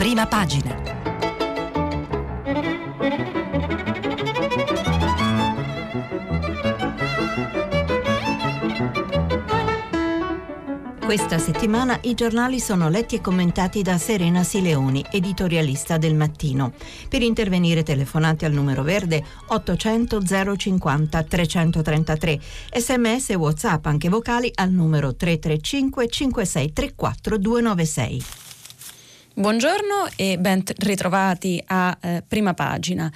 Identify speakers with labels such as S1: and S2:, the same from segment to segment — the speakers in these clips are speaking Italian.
S1: prima pagina. Questa settimana i giornali sono letti e commentati da Serena Sileoni, editorialista del mattino. Per intervenire telefonate al numero verde 800 050 333, sms e whatsapp anche vocali al numero 335 5634 296.
S2: Buongiorno e ben ritrovati a eh, prima pagina.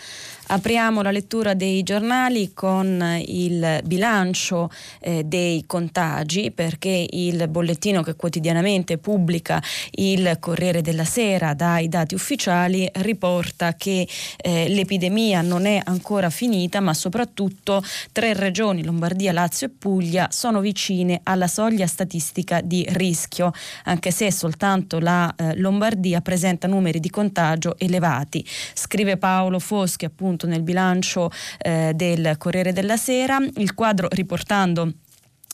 S2: Apriamo la lettura dei giornali con il bilancio eh, dei contagi perché il bollettino che quotidianamente pubblica il Corriere della Sera dai dati ufficiali riporta che eh, l'epidemia non è ancora finita ma soprattutto tre regioni, Lombardia, Lazio e Puglia, sono vicine alla soglia statistica di rischio anche se soltanto la eh, Lombardia presenta numeri di contagio elevati. Scrive Paolo Foschi appunto nel bilancio eh, del Corriere della Sera, il quadro riportando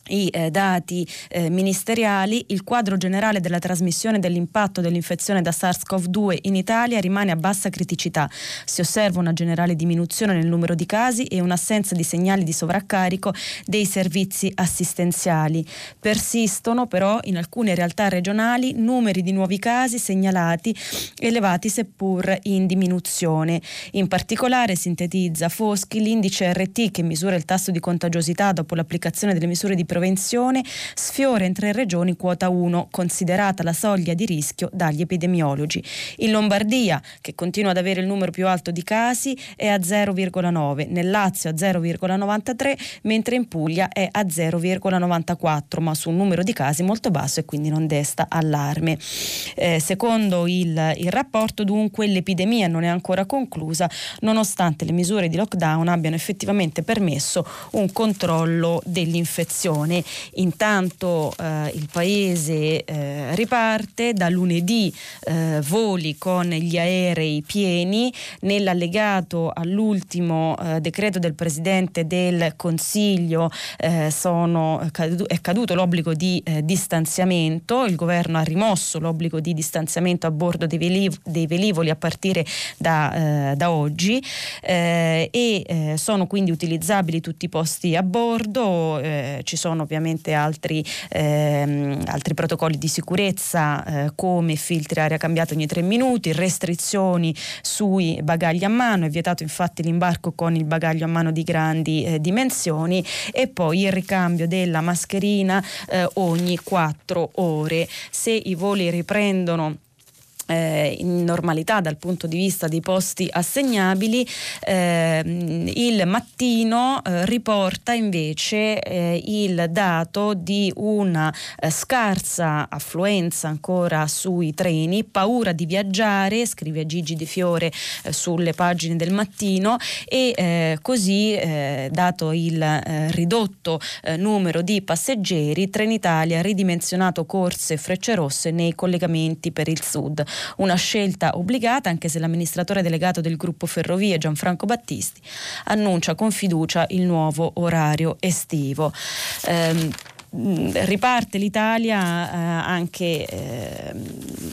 S2: i eh, dati eh, ministeriali, il quadro generale della trasmissione dell'impatto dell'infezione da SARS-CoV-2 in Italia rimane a bassa criticità. Si osserva una generale diminuzione nel numero di casi e un'assenza di segnali di sovraccarico dei servizi assistenziali. Persistono però in alcune realtà regionali numeri di nuovi casi segnalati elevati seppur in diminuzione. In particolare sintetizza Foschi l'indice RT che misura il tasso di contagiosità dopo l'applicazione delle misure di prevenzione sfiora in tre regioni quota 1, considerata la soglia di rischio dagli epidemiologi. In Lombardia, che continua ad avere il numero più alto di casi, è a 0,9, nel Lazio a 0,93, mentre in Puglia è a 0,94, ma su un numero di casi molto basso e quindi non desta allarme. Eh, secondo il, il rapporto, dunque, l'epidemia non è ancora conclusa, nonostante le misure di lockdown abbiano effettivamente permesso un controllo dell'infezione situazione. Intanto eh, il paese eh, riparte, da lunedì eh, voli con gli aerei pieni, nell'allegato all'ultimo eh, decreto del Presidente del Consiglio eh, sono, è caduto l'obbligo di eh, distanziamento, il governo ha rimosso l'obbligo di distanziamento a bordo dei, veliv- dei velivoli a partire da, da oggi e sono quindi utilizzabili tutti i posti a bordo, ci sono sono ovviamente altri, ehm, altri protocolli di sicurezza eh, come filtri aria cambiata ogni tre minuti, restrizioni sui bagagli a mano, è vietato infatti l'imbarco con il bagaglio a mano di grandi eh, dimensioni e poi il ricambio della mascherina eh, ogni quattro ore. Se i voli riprendono eh, in normalità dal punto di vista dei posti assegnabili, eh, il mattino eh, riporta invece eh, il dato di una eh, scarsa affluenza ancora sui treni, paura di viaggiare, scrive Gigi De Fiore eh, sulle pagine del mattino e così dato il ridotto numero di passeggeri, Trenitalia ha ridimensionato corse e frecce rosse nei collegamenti per il sud una scelta obbligata anche se l'amministratore delegato del gruppo Ferrovie Gianfranco Battisti annuncia con fiducia il nuovo orario estivo. Eh, Mm, riparte l'Italia eh, anche eh,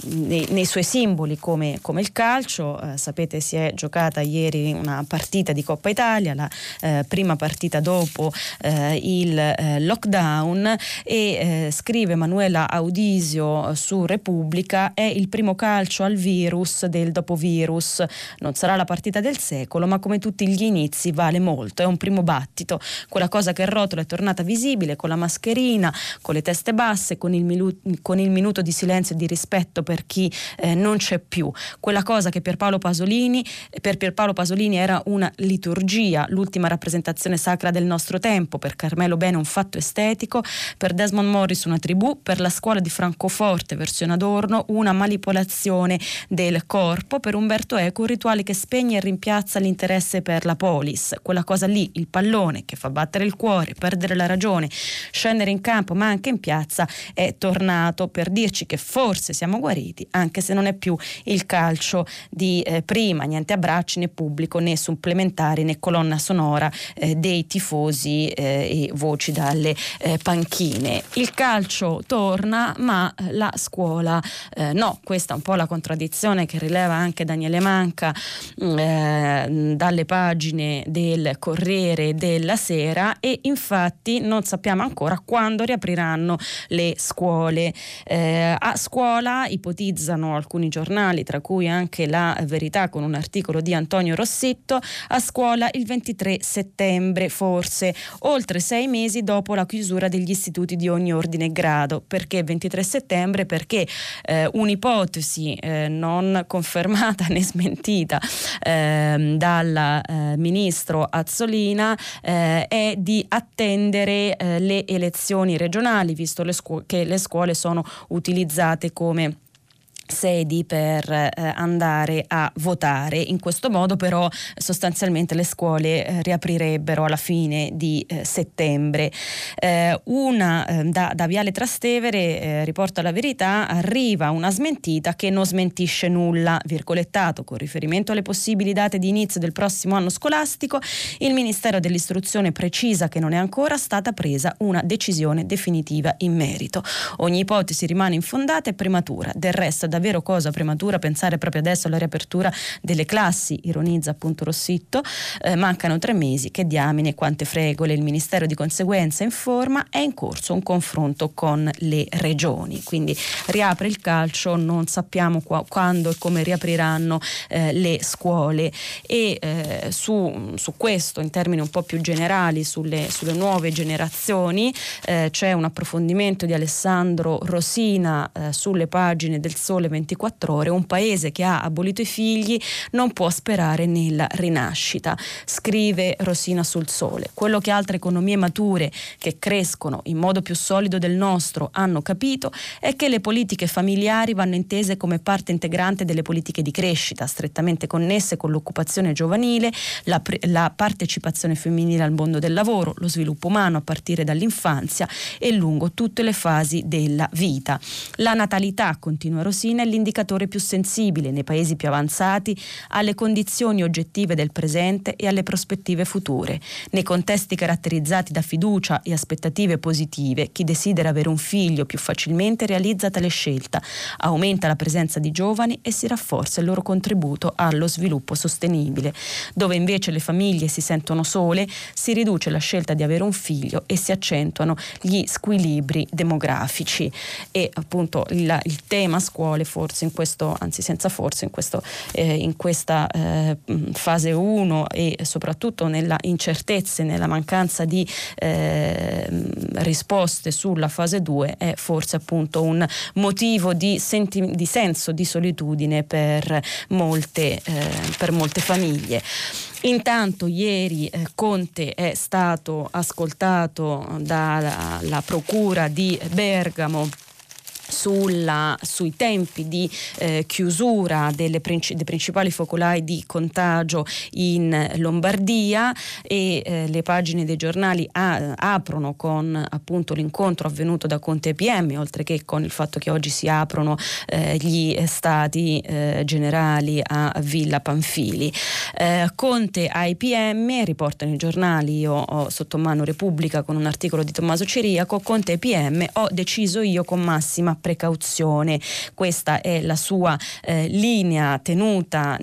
S2: nei, nei, suoi simboli come, come il calcio. Eh, sapete si è giocata ieri una partita di Coppa Italia, la eh, prima partita dopo eh, il eh, lockdown e scrive Manuela Audisio su Repubblica è il primo calcio al virus del dopovirus. Non sarà la partita del secolo ma come tutti gli inizi vale molto, è un primo battito. Quella cosa che rotola è tornata visibile con la mascherina mattina con le teste basse, con il, minu- con il minuto di silenzio e di rispetto per chi eh, non c'è più. Quella cosa che per Paolo Pasolini, per Pierpaolo Pasolini era una liturgia, l'ultima rappresentazione sacra del nostro tempo, per Carmelo Bene un fatto estetico, per Desmond Morris una tribù, per la scuola di Francoforte, versione Adorno, una manipolazione del corpo, per Umberto Eco un rituale che spegne e rimpiazza l'interesse per la polis, quella cosa lì, il pallone che fa battere il cuore, perdere la ragione, scendere in in campo ma anche in piazza è tornato per dirci che forse siamo guariti anche se non è più il calcio di eh, prima, niente abbracci né pubblico né supplementari né colonna sonora eh, dei tifosi eh, e voci dalle eh, panchine. Il calcio torna, ma la scuola eh, no, questa è un po' la contraddizione che rileva anche Daniele Manca mm, dalle pagine del Corriere della Sera. E infatti non sappiamo ancora quando riapriranno le scuole. Eh, a scuola ipotizzano alcuni giornali, tra cui anche La Verità con un articolo di Antonio Rossetto, a scuola il 23 settembre, forse oltre sei mesi dopo la chiusura degli istituti di ogni ordine e grado. Perché 23 settembre? Perché eh, un'ipotesi eh, non confermata né smentita ehm, dal eh, ministro Azzolina eh, è di attendere eh, le elezioni regionali, visto le scu- che le scuole sono utilizzate come sedi per eh, andare a votare. In questo modo però sostanzialmente le scuole eh, riaprirebbero alla fine di eh, settembre. Eh, una eh, da, da, Viale Trastevere, eh, riporta la verità, arriva una smentita che non smentisce nulla, virgolettato con riferimento alle possibili date di inizio del prossimo anno scolastico, il Ministero dell'Istruzione precisa che non è ancora stata presa una decisione definitiva in merito. Ogni ipotesi rimane infondata e prematura, del resto da davvero cosa prematura pensare proprio adesso alla riapertura delle classi, ironizza appunto Rossitto, eh, mancano tre mesi, che diamine, quante fregole, il Ministero di conseguenza informa, è in corso un confronto con le regioni, quindi riapre il calcio, non sappiamo qua, quando e come riapriranno eh, le scuole. E eh, su, su, questo in termini un po' più generali sulle, sulle nuove generazioni eh, c'è un approfondimento di Alessandro Rosina eh, sulle pagine del Sole sole 24 ore, un paese che ha abolito i figli non può sperare nella rinascita, scrive Rosina sul sole. Quello che altre economie mature che crescono in modo più solido del nostro hanno capito è che le politiche familiari vanno intese come parte integrante delle politiche di crescita, strettamente connesse con l'occupazione giovanile, la, la partecipazione femminile al mondo del lavoro, lo sviluppo umano a partire dall'infanzia e lungo tutte le fasi della vita. La natalità, continua Rosina, è l'indicatore più sensibile nei paesi più avanzati alle condizioni oggettive del presente e alle prospettive future. Nei contesti caratterizzati da fiducia e aspettative positive, chi desidera avere un figlio più facilmente realizza tale scelta, aumenta la presenza di giovani e si rafforza il loro contributo allo sviluppo sostenibile. Dove invece le famiglie si sentono sole, si riduce la scelta di avere un figlio e si accentuano gli squilibri demografici. E appunto il, il tema scuole forse in questo, anzi senza forse, in, questo, eh, in questa eh, fase 1 e soprattutto nella incertezza e nella mancanza di eh, risposte sulla fase 2 è forse appunto un motivo di, senti- di senso di solitudine per molte, eh, per molte famiglie. Intanto ieri eh, Conte è stato ascoltato dalla Procura di Bergamo sulla, sui tempi di eh, chiusura princi- dei principali focolai di contagio in Lombardia e eh, le pagine dei giornali a- aprono con appunto l'incontro avvenuto da Conte PM, oltre che con il fatto che oggi si aprono eh, gli stati eh, generali a Villa Panfili. Eh, Conte ai PM, riportano i giornali, io ho sotto mano Repubblica con un articolo di Tommaso Ciriaco, Conte e PM ho deciso io con massima precauzione. Questa è la sua eh, linea tenuta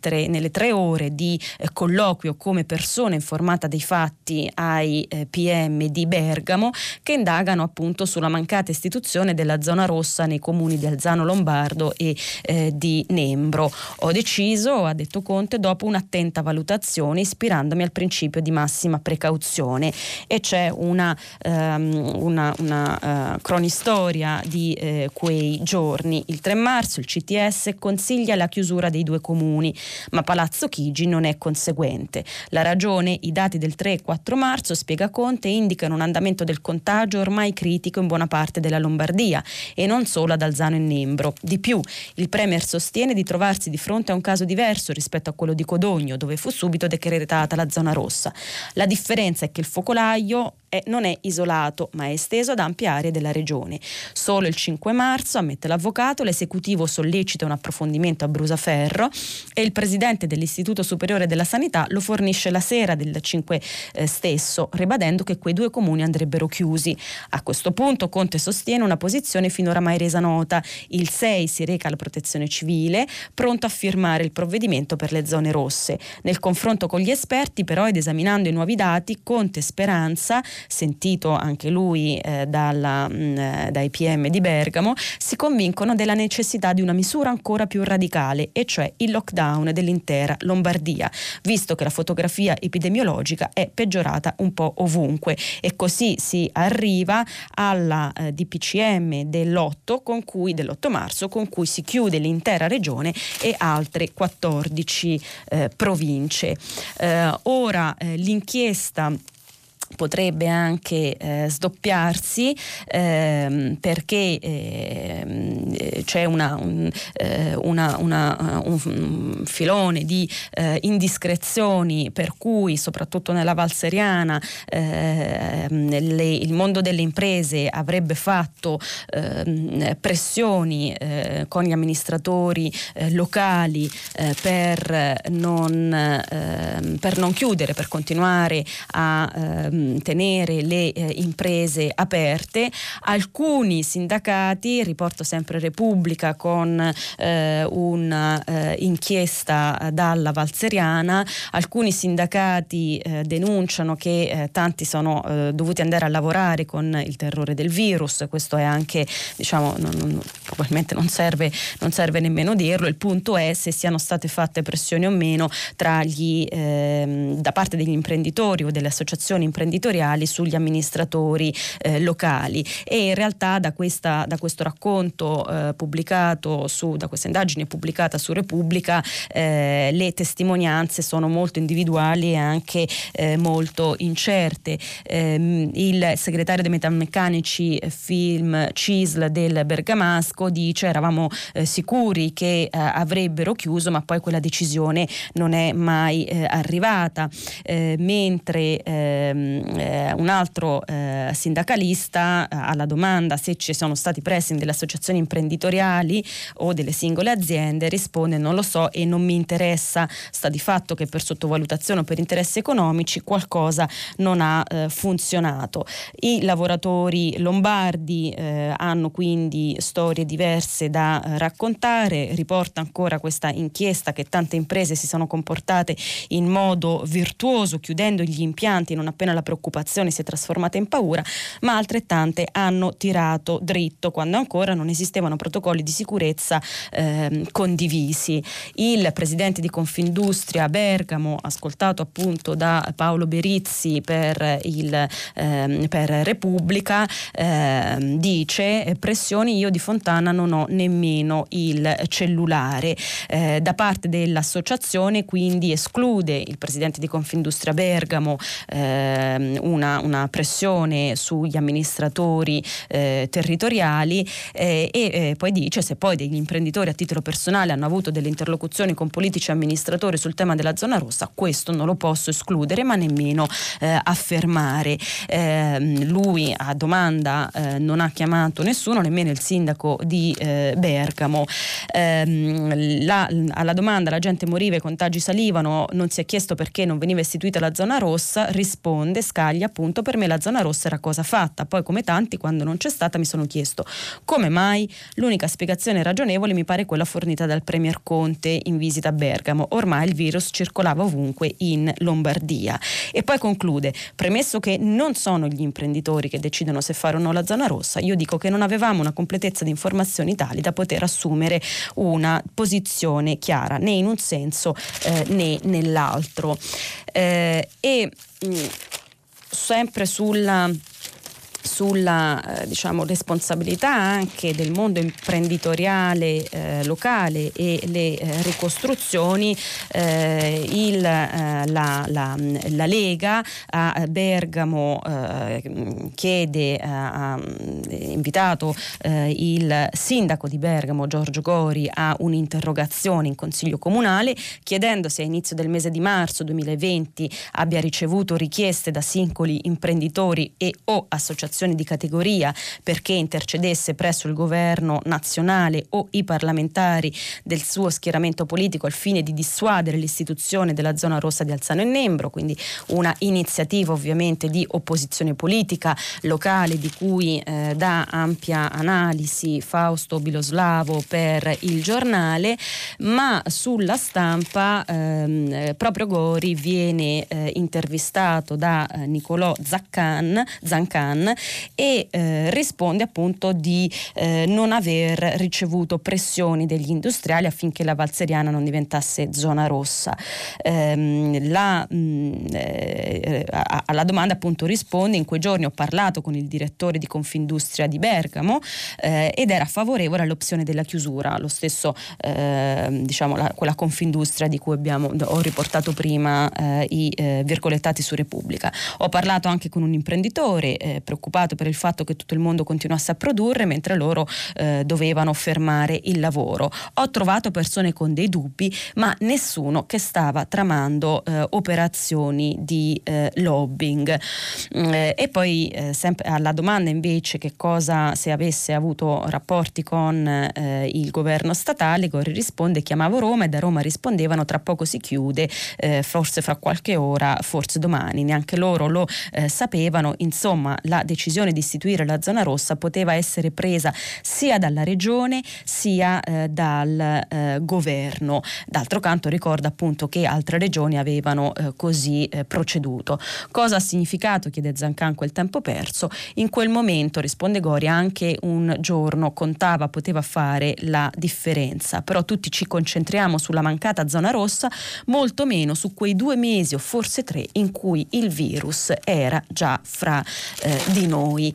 S2: tre, nelle tre ore di eh, colloquio come persona informata dei fatti ai eh, PM di Bergamo che indagano appunto sulla mancata istituzione della zona rossa nei comuni di Alzano Lombardo e eh, di Nembro. Ho deciso, ha detto Conte, dopo un'attenta valutazione ispirandomi al principio di massima precauzione e c'è una, um, una, una uh, cronistoria di eh, quei giorni. Il 3 marzo il CTS consiglia la chiusura dei due comuni, ma Palazzo Chigi non è conseguente. La ragione, i dati del 3 e 4 marzo, spiega Conte, indicano un andamento del contagio ormai critico in buona parte della Lombardia e non solo ad Alzano e Nembro. Di più, il Premier sostiene di trovarsi di fronte a un caso diverso rispetto a quello di Codogno, dove fu subito decretata la zona rossa. La differenza è che il focolaio è, non è isolato, ma è esteso ad ampie aree della regione. Solo il 5 marzo, ammette l'avvocato, l'esecutivo sollecita un approfondimento a Brusaferro e il presidente dell'Istituto Superiore della Sanità lo fornisce la sera del 5 eh, stesso, ribadendo che quei due comuni andrebbero chiusi. A questo punto Conte sostiene una posizione finora mai resa nota. Il 6 si reca alla protezione civile, pronto a firmare il provvedimento per le zone rosse. Nel confronto con gli esperti però ed esaminando i nuovi dati, Conte Speranza, sentito anche lui eh, dalla, mh, mm, eh, dai PM di Bergamo, si convincono della necessità di una misura ancora più radicale, e cioè il lockdown dell'intera Lombardia, visto che la fotografia epidemiologica è peggiorata un po' ovunque e così si arriva alla eh, DPCM dell'8, con cui, dell'8 marzo con cui si chiude l'intera regione e altre 14 eh, province. Eh, ora eh, l'inchiesta potrebbe anche eh, sdoppiarsi ehm, perché eh, c'è una, un, eh, una, una, un, filone di eh, indiscrezioni per cui soprattutto nella Val Seriana ehm, le, il mondo delle imprese avrebbe fatto ehm, pressioni eh, con gli amministratori eh, locali per non, ehm, per non chiudere, per continuare a Ehm, tenere le eh, imprese aperte. Alcuni sindacati, riporto sempre Repubblica con eh, un'inchiesta eh, dalla Valseriana, alcuni sindacati eh, denunciano che eh, tanti sono dovuti andare a lavorare con il terrore del virus, questo è anche, diciamo, non, non, probabilmente non serve, non serve nemmeno dirlo, il punto è se siano state fatte pressioni o meno tra gli, ehm, da parte degli imprenditori o delle associazioni imprenditoriali imprenditoriali sugli amministratori eh, locali e in realtà da, questa, da questo racconto eh, pubblicato su, da questa indagine pubblicata su Repubblica eh, le testimonianze sono molto individuali e anche eh, molto incerte. Ehm, il segretario dei metalmeccanici eh, film CISL del Bergamasco dice eravamo eh, sicuri che avrebbero chiuso ma poi quella decisione non è mai arrivata mentre ehm, eh, un altro eh, sindacalista eh, alla domanda se ci sono stati pressing delle associazioni imprenditoriali o delle singole aziende risponde non lo so e non mi interessa, sta di fatto che per sottovalutazione o per interessi economici qualcosa non ha eh, funzionato. I lavoratori lombardi eh, hanno quindi storie diverse da raccontare, riporta ancora questa inchiesta che tante imprese si sono comportate in modo virtuoso chiudendo gli impianti non appena la preoccupazione si è trasformata in paura, ma altrettante hanno tirato dritto quando ancora non esistevano protocolli di sicurezza eh, condivisi. Il presidente di Confindustria Bergamo, ascoltato appunto da Paolo Berizzi per, il, eh, per Repubblica, eh, dice pressioni io di Fontana non ho nemmeno il cellulare. Eh, da parte dell'associazione quindi esclude il presidente di Confindustria Bergamo eh, Ehm, una, una, pressione sugli amministratori eh, territoriali eh, e eh, poi dice se poi degli imprenditori a titolo personale hanno avuto delle interlocuzioni con politici e amministratori sul tema della zona rossa, questo non lo posso escludere ma nemmeno eh, affermare. Ehm, lui a domanda eh, non ha chiamato nessuno, nemmeno il sindaco di Bergamo. Ehm, la, alla domanda la gente moriva, i contagi salivano, non si è chiesto perché non veniva istituita la zona rossa, risponde Scaglia appunto per me la zona rossa era cosa fatta, poi come tanti quando non c'è stata mi sono chiesto come mai? L'unica spiegazione ragionevole mi pare quella fornita dal Premier Conte in visita a Bergamo, ormai il virus circolava ovunque in Lombardia. E poi conclude, premesso che non sono gli imprenditori che decidono se fare o no la zona rossa, io dico che non avevamo una completezza di informazioni tali da poter assumere una posizione chiara né in un senso eh, né nell'altro. Eh, e mh, mm, sempre sulla sulla eh, diciamo, responsabilità anche del mondo imprenditoriale eh, locale e le eh, ricostruzioni, eh, il, eh, la, la, la, Lega a Bergamo eh, chiede, ha invitato il sindaco di Bergamo Giorgio Gori a un'interrogazione in Consiglio Comunale chiedendo se a inizio del mese di marzo 2020 abbia ricevuto richieste da singoli imprenditori e o associazioni un'operazione di categoria perché intercedesse presso il governo nazionale o i parlamentari del suo schieramento politico al fine di dissuadere l'istituzione della zona rossa di Alzano e Nembro, quindi una iniziativa ovviamente di opposizione politica locale di cui eh, dà ampia analisi Fausto Biloslavo per il giornale, ma sulla stampa ehm, proprio Gori viene eh, intervistato da eh, Nicolò Zaccan, Zancan e eh, risponde appunto di eh, non aver ricevuto pressioni degli industriali affinché la Valseriana non diventasse zona rossa. Ehm, la, mh, mm, eh, alla domanda appunto risponde in quei giorni ho parlato con il direttore di Confindustria di Bergamo eh, ed era favorevole all'opzione della chiusura, lo stesso eh, diciamo la, quella Confindustria di cui abbiamo, ho riportato prima eh, i eh, virgolettati su Repubblica. Ho parlato anche con un imprenditore eh, preoccupato per il fatto che tutto il mondo continuasse a produrre mentre loro eh, dovevano fermare il lavoro. Ho trovato persone con dei dubbi, ma nessuno che stava tramando operazioni di lobbying. Mm, e poi sempre alla domanda invece che cosa se avesse avuto rapporti con eh, il governo statale, Gori risponde chiamavo Roma e da Roma rispondevano tra poco si chiude, eh, forse fra qualche ora, forse domani, neanche loro lo eh, sapevano, insomma la decisione di istituire la zona rossa poteva essere presa sia dalla regione sia eh, dal eh, governo. D'altro canto ricorda appunto che altre regioni avevano eh, così proceduto. Cosa ha significato, chiede Zancan, quel tempo perso? In quel momento, risponde Gori, anche un giorno contava, poteva fare la differenza, però tutti ci concentriamo sulla mancata zona rossa, molto meno su quei due mesi o forse tre in cui il virus era già fra eh, noi.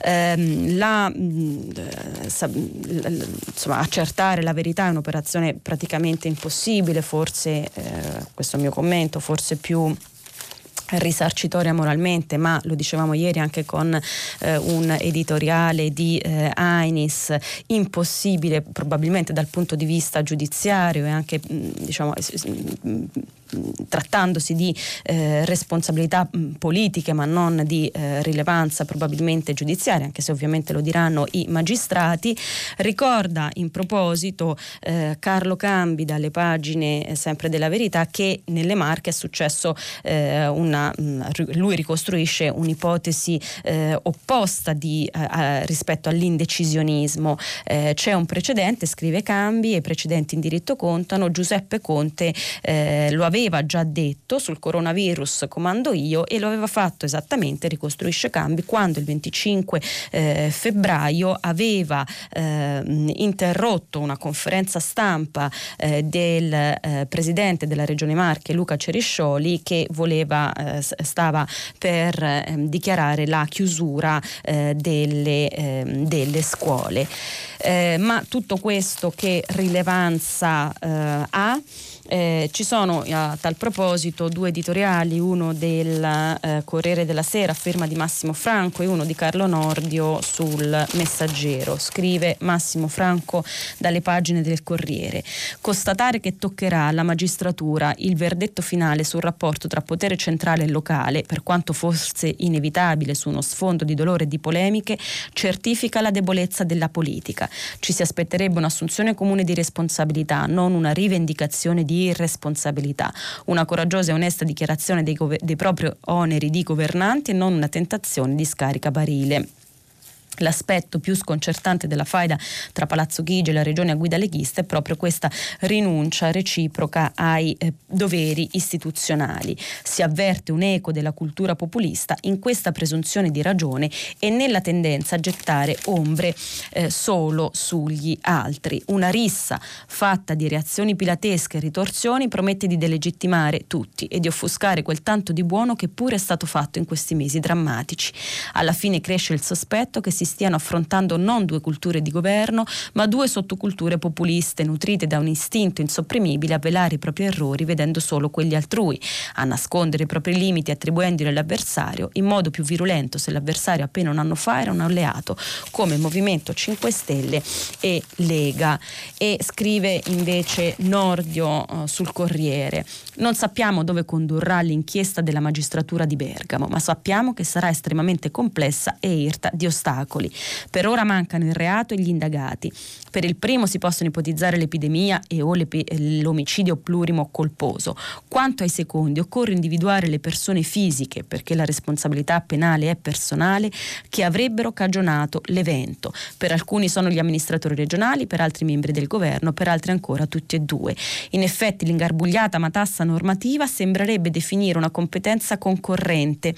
S2: Eh, la, mm, insomma, accertare la verità è un'operazione praticamente impossibile, forse, eh, questo è il mio commento, forse più risarcitoria moralmente, ma lo dicevamo ieri anche con eh, un editoriale di eh, Ainis, impossibile probabilmente dal punto di vista giudiziario e anche mh, diciamo, mh, trattandosi di eh, responsabilità mh, politiche ma non di eh, rilevanza probabilmente giudiziaria, anche se ovviamente lo diranno i magistrati, ricorda in proposito eh, Carlo Cambi dalle pagine eh, sempre della verità che nelle Marche è successo eh, una, mh, lui ricostruisce un'ipotesi eh, opposta di, rispetto all'indecisionismo. c'è un precedente, scrive Cambi, e i precedenti in diritto contano, Giuseppe Conte lo aveva aveva già detto sul coronavirus comando io e lo aveva fatto esattamente, ricostruisce Cambi, quando il 25 eh, febbraio aveva eh, interrotto una conferenza stampa eh, del eh, presidente della regione Marche, Luca Ceriscioli, che voleva, eh, stava per ehm, dichiarare la chiusura eh, delle, ehm, delle, scuole. ma tutto questo che rilevanza ha? Eh, ci sono a tal proposito due editoriali, uno del eh, Corriere della Sera, firma di Massimo Franco, e uno di Carlo Nordio sul Messaggero. Scrive Massimo Franco dalle pagine del Corriere. Constatare che toccherà alla magistratura il verdetto finale sul rapporto tra potere centrale e locale, per quanto fosse inevitabile su uno sfondo di dolore e di polemiche, certifica la debolezza della politica. Ci si aspetterebbe un'assunzione comune di responsabilità, non una rivendicazione di irresponsabilità, una coraggiosa e onesta dichiarazione dei, dei propri oneri di governanti e non una tentazione di scarica barile. L'aspetto più sconcertante della faida tra Palazzo Chigi e la regione a guida leghista è proprio questa rinuncia reciproca ai eh, doveri istituzionali. Si avverte un eco della cultura populista in questa presunzione di ragione e nella tendenza a gettare ombre eh, solo sugli altri. Una rissa fatta di reazioni pilatesche e ritorsioni promette di delegittimare tutti e di offuscare quel tanto di buono che pure è stato fatto in questi mesi drammatici. Alla fine cresce il sospetto che si si stiano affrontando non due culture di governo, ma due sottoculture populiste nutrite da un istinto insopprimibile a velare i propri errori vedendo solo quelli altrui, a nascondere i propri limiti attribuendoli all'avversario in modo più virulento se l'avversario appena un anno fa era un alleato, come Movimento 5 Stelle e Lega. E scrive invece Nordio uh, sul Corriere. Non sappiamo dove condurrà l'inchiesta della magistratura di Bergamo, ma sappiamo che sarà estremamente complessa e irta di ostacoli. Per ora mancano il reato e gli indagati. Per il primo si possono ipotizzare l'epidemia e o l'omicidio plurimo colposo. Quanto ai secondi, occorre individuare le persone fisiche, perché la responsabilità penale è personale, che avrebbero cagionato l'evento. Per alcuni sono gli amministratori regionali, per altri membri del governo, per altri ancora tutti e due. In effetti l'ingarbugliata matassa normativa sembrerebbe definire una competenza concorrente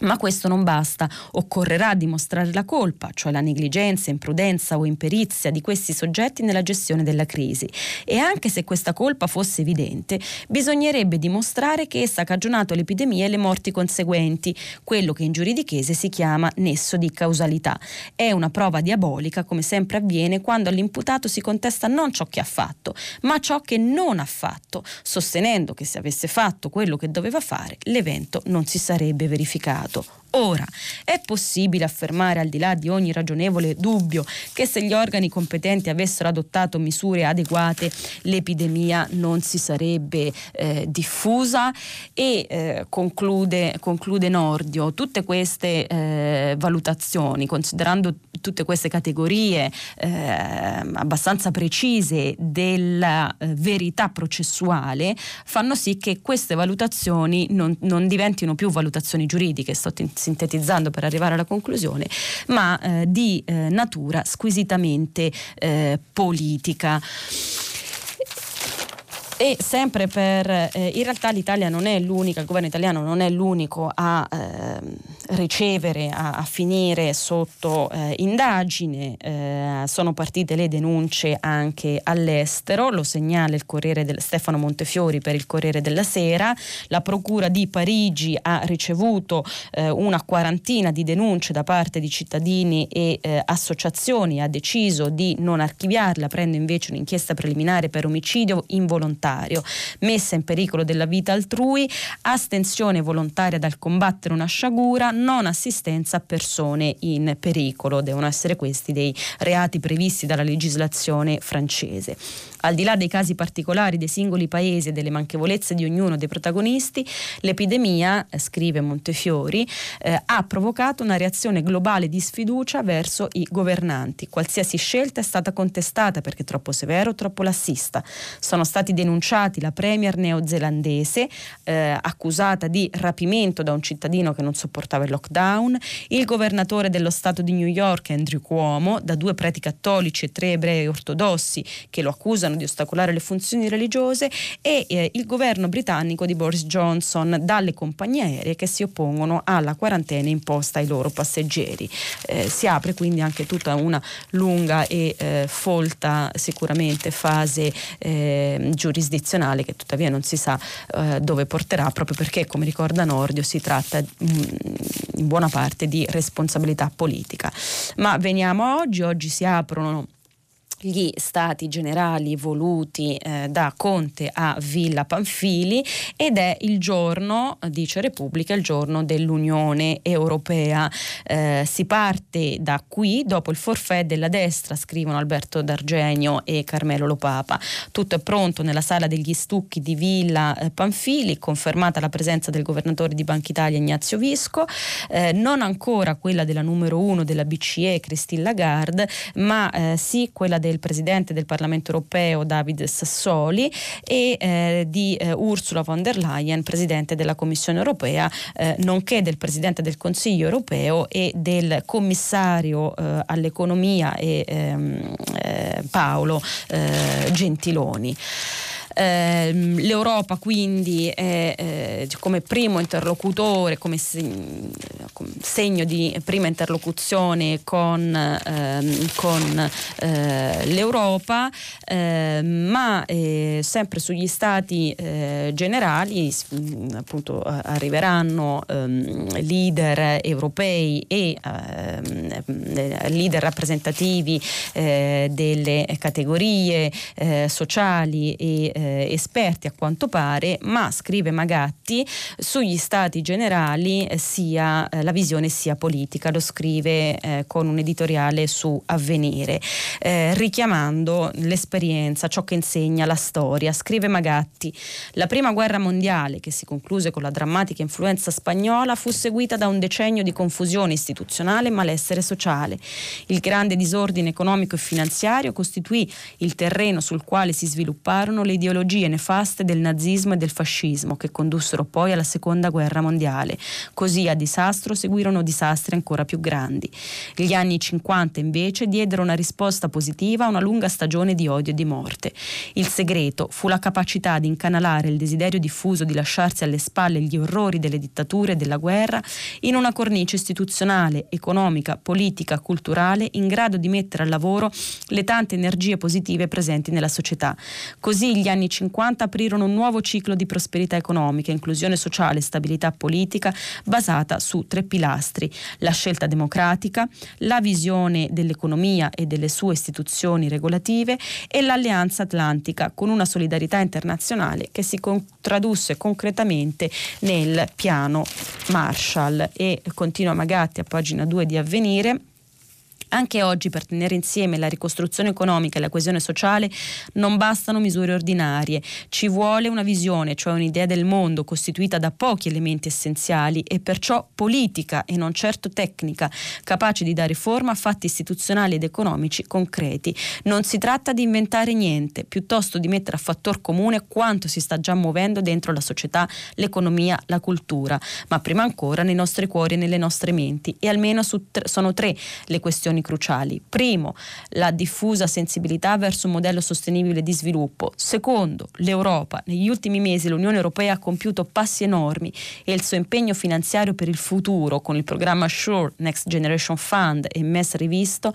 S2: ma questo non basta, occorrerà dimostrare la colpa, cioè la negligenza, imprudenza o imperizia di questi soggetti nella gestione della crisi. E anche se questa colpa fosse evidente, bisognerebbe dimostrare che essa ha cagionato l'epidemia e le morti conseguenti, quello che in giuridichese si chiama nesso di causalità. È una prova diabolica, come sempre avviene quando all'imputato si contesta non ciò che ha fatto, ma ciò che non ha fatto, sostenendo che se avesse fatto quello che doveva fare, l'evento non si sarebbe verificato mercato Ora, è possibile affermare, al di là di ogni ragionevole dubbio, che se gli organi competenti avessero adottato misure adeguate l'epidemia non si sarebbe eh, diffusa? E eh, conclude, conclude, Nordio, tutte queste eh, valutazioni, considerando tutte queste categorie eh, abbastanza precise della eh, verità processuale, fanno sì che queste valutazioni non, non diventino più valutazioni giuridiche, sto sintetizzando per arrivare alla conclusione, ma eh, di eh, natura squisitamente eh, politica. E sempre per, eh, in realtà l'Italia non è l'unica, il governo italiano non è l'unico a eh, ricevere, a, a, finire sotto eh, indagine, eh, sono partite le denunce anche all'estero, lo segnala il Corriere del Stefano Montefiori per il Corriere della Sera, la Procura di Parigi ha ricevuto eh, una quarantina di denunce da parte di cittadini e eh, associazioni, ha deciso di non archiviarla, prende invece un'inchiesta preliminare per omicidio involontario volontario, messa in pericolo della vita altrui, astensione volontaria dal combattere una sciagura, non assistenza a persone in pericolo. Devono essere questi dei reati previsti dalla legislazione francese. Al di là dei casi particolari dei singoli paesi e delle manchevolezze di ognuno dei protagonisti, l'epidemia, scrive Montefiori, eh, ha provocato una reazione globale di sfiducia verso i governanti. Qualsiasi scelta è stata contestata perché troppo severo o troppo lassista. Sono stati denunciati la premier neozelandese, eh, accusata di rapimento da un cittadino che non sopportava il lockdown, il governatore dello Stato di New York, Andrew Cuomo, da due preti cattolici e tre ebrei ortodossi che lo accusano di ostacolare le funzioni religiose e eh, il governo britannico di Boris Johnson dalle compagnie aeree che si oppongono alla quarantena imposta ai loro passeggeri. Eh, si apre quindi anche tutta una lunga e eh, folta sicuramente fase eh, giurisdizionale che tuttavia non si sa eh, dove porterà proprio perché come ricorda Nordio si tratta mh, mm, in buona parte di responsabilità politica. Ma veniamo a oggi, oggi si aprono gli stati generali voluti eh, da Conte a Villa Panfili ed è il giorno, dice Repubblica, il giorno dell'Unione Europea. Eh, si parte da qui, dopo il forfè della destra, scrivono Alberto D'Argenio e Carmelo Lopapa. Tutto è pronto nella sala degli stucchi di Villa eh, Panfili, confermata la presenza del governatore di Banca Italia Ignazio Visco, eh, non ancora quella della numero uno della BCE Christine Lagarde, ma eh, sì quella del del Presidente del Parlamento europeo David Sassoli e eh, di eh, Ursula von der Leyen, Presidente della Commissione europea, eh, nonché del Presidente del Consiglio europeo e del Commissario eh, all'economia e, ehm, eh, Paolo Gentiloni. Eh, L'Europa quindi è eh, come primo interlocutore, come, segno di prima interlocuzione con, ehm, con eh, l'Europa, ehm, ma eh, sempre sugli stati eh, generali appunto arriveranno ehm, leader europei e leader rappresentativi delle categorie sociali e esperti a quanto pare, ma scrive Magatti sugli stati generali sia la visione sia politica, lo scrive eh, con un editoriale su Avvenire, eh, richiamando l'esperienza, ciò che insegna la storia. Scrive Magatti, la prima guerra mondiale, che si concluse con la drammatica influenza spagnola, fu seguita da un decennio di confusione istituzionale e malessere sociale. Il grande disordine economico e finanziario costituì il terreno sul quale si svilupparono le ideologie nefaste del nazismo e del fascismo che condussero poi alla seconda guerra mondiale. Così a disastro seguirono disastri ancora più grandi. Gli anni 50 invece diedero una risposta positiva a una lunga stagione di odio e di morte. Il segreto fu la capacità di incanalare il desiderio diffuso di lasciarsi alle spalle gli orrori delle dittature e della guerra in una cornice istituzionale, economica, politica, culturale in grado di mettere al lavoro le tante energie positive presenti nella società. Così gli anni 50 aprirono un nuovo ciclo di prosperità economica, inclusione sociale e stabilità politica basata su tre pilastri, la scelta democratica, la visione dell'economia e delle sue istituzioni regolative e l'alleanza atlantica con una solidarietà internazionale che si tradusse concretamente nel piano Marshall. E continua Magatti a pagina 2 di Avvenire anche oggi per tenere insieme la ricostruzione economica e la coesione sociale non bastano misure ordinarie, ci vuole una visione, cioè un'idea del mondo costituita da pochi elementi essenziali e perciò politica e non certo tecnica, capace di dare forma a fatti istituzionali ed economici concreti. Non si tratta di inventare niente, piuttosto di mettere a fattor comune quanto si sta già muovendo dentro la società, l'economia, la cultura, ma prima ancora nei nostri cuori e nelle nostre menti. E almeno tre, sono tre le questioni questioni cruciali. Primo, la diffusa sensibilità verso un modello sostenibile di sviluppo. Secondo, l'Europa. Negli ultimi mesi l'Unione Europea ha compiuto passi enormi e il suo impegno finanziario per il futuro con il programma SURE, Next Generation Fund e MES rivisto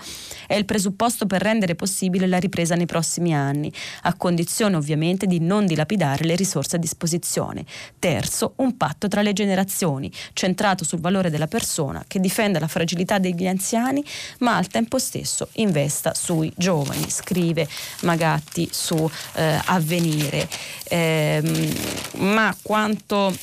S2: è il presupposto per rendere possibile la ripresa nei prossimi anni, a condizione ovviamente di non dilapidare le risorse a disposizione. Terzo, un patto tra le generazioni, centrato sul valore della persona che difenda la fragilità degli anziani, ma al tempo stesso investa sui giovani, scrive Magatti su eh, Avvenire. Eh, ma quanto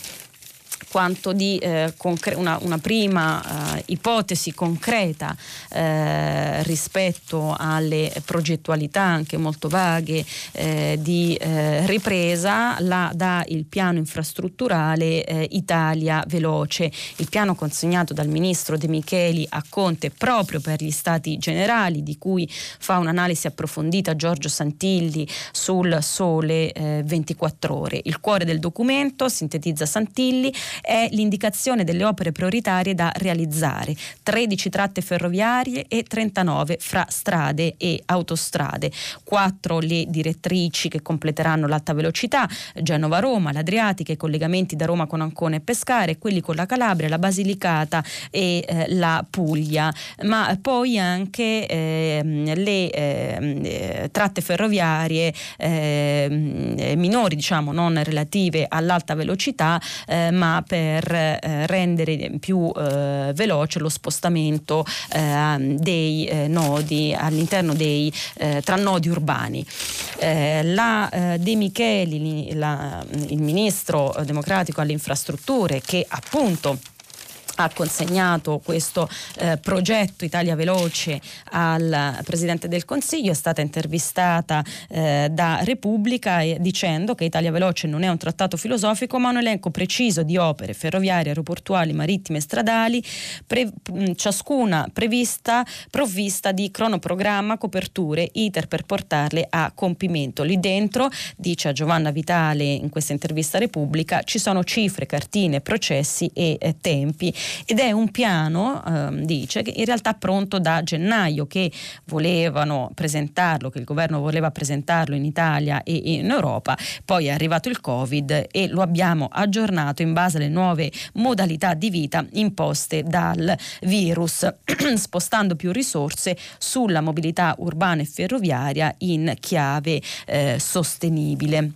S2: quanto di eh, concre- una, una, prima eh, ipotesi concreta eh, rispetto alle progettualità anche molto vaghe eh, di eh, ripresa la dà il piano infrastrutturale eh, Italia Veloce, il piano consegnato dal ministro De Micheli a Conte proprio per gli stati generali di cui fa un'analisi approfondita Giorgio Santilli sul Sole 24 ore. Il cuore del documento, sintetizza Santilli, è l'indicazione delle opere prioritarie da realizzare, 13 tratte ferroviarie e 39 fra strade e autostrade, 4 le direttrici che completeranno l'alta velocità, Genova-Roma, l'Adriatica, i collegamenti da Roma con Ancona e Pescare, quelli con la Calabria, la Basilicata e eh, la Puglia, ma poi anche eh, le ehm, eh, tratte ferroviarie ehm, minori, diciamo non relative all'alta velocità, eh, ma per eh, rendere più eh, veloce lo spostamento eh, dei eh, nodi all'interno dei tra nodi urbani. la De Micheli, la, il ministro democratico alle infrastrutture, che appunto ha consegnato questo eh, progetto Italia Veloce al Presidente del Consiglio, è stata intervistata eh, da Repubblica e, dicendo che Italia Veloce non è un trattato filosofico ma un elenco preciso di opere ferroviarie, aeroportuali, marittime e stradali, pre- ciascuna prevista, provvista di cronoprogramma, coperture, iter per portarle a compimento. Lì dentro, dice a Giovanna Vitale in questa intervista a Repubblica, ci sono cifre, cartine, processi e eh, tempi ed è un piano, eh, dice, che in realtà pronto da gennaio, che volevano presentarlo, che il governo voleva presentarlo in Italia e in Europa, poi è arrivato il Covid e lo abbiamo aggiornato in base alle nuove modalità di vita imposte dal virus, spostando più risorse sulla mobilità urbana e ferroviaria in chiave eh, sostenibile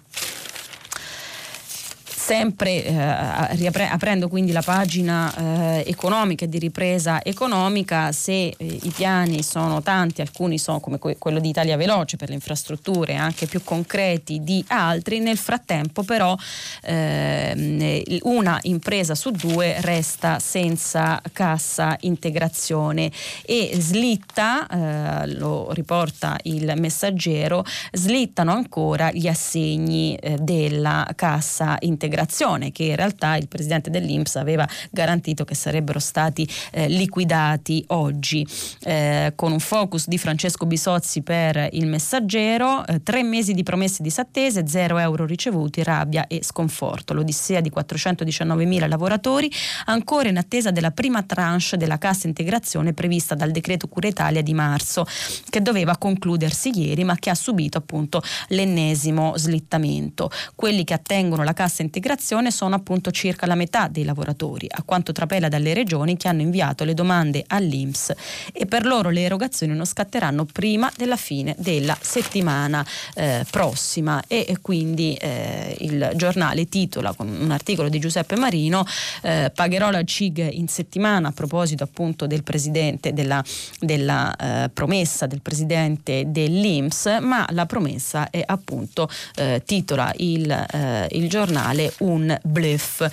S2: sempre eh, aprendo quindi la pagina eh, economica e di ripresa economica, se eh, i piani sono tanti, alcuni sono come que- quello di Italia Veloce per le infrastrutture, anche più concreti di altri, nel frattempo però ehm, una impresa su due resta senza cassa integrazione e slitta, eh, lo riporta il messaggero, slittano ancora gli assegni eh, della cassa integrazione integrazione che in realtà il presidente dell'Inps aveva garantito che sarebbero stati eh, liquidati oggi. Eh, con un focus di Francesco Bisozzi per il messaggero, eh, tre mesi di promesse disattese, zero euro ricevuti, rabbia e sconforto. L'odissea di 419.000 lavoratori ancora in attesa della prima tranche della cassa integrazione prevista dal decreto Cura Italia di marzo, che doveva concludersi ieri ma che ha subito appunto l'ennesimo slittamento. Quelli che attengono la cassa integrazione integrazione sono appunto circa la metà dei lavoratori, a quanto trapela dalle regioni che hanno inviato le domande all'Inps e per loro le erogazioni non scatteranno prima della fine della settimana eh, prossima. E, quindi eh, il giornale titola con un articolo di Giuseppe Marino eh, pagherò la CIG in settimana a proposito appunto del presidente della, della eh, promessa del presidente dell'Inps ma la promessa è appunto eh, titola il, eh, il giornale un bluff.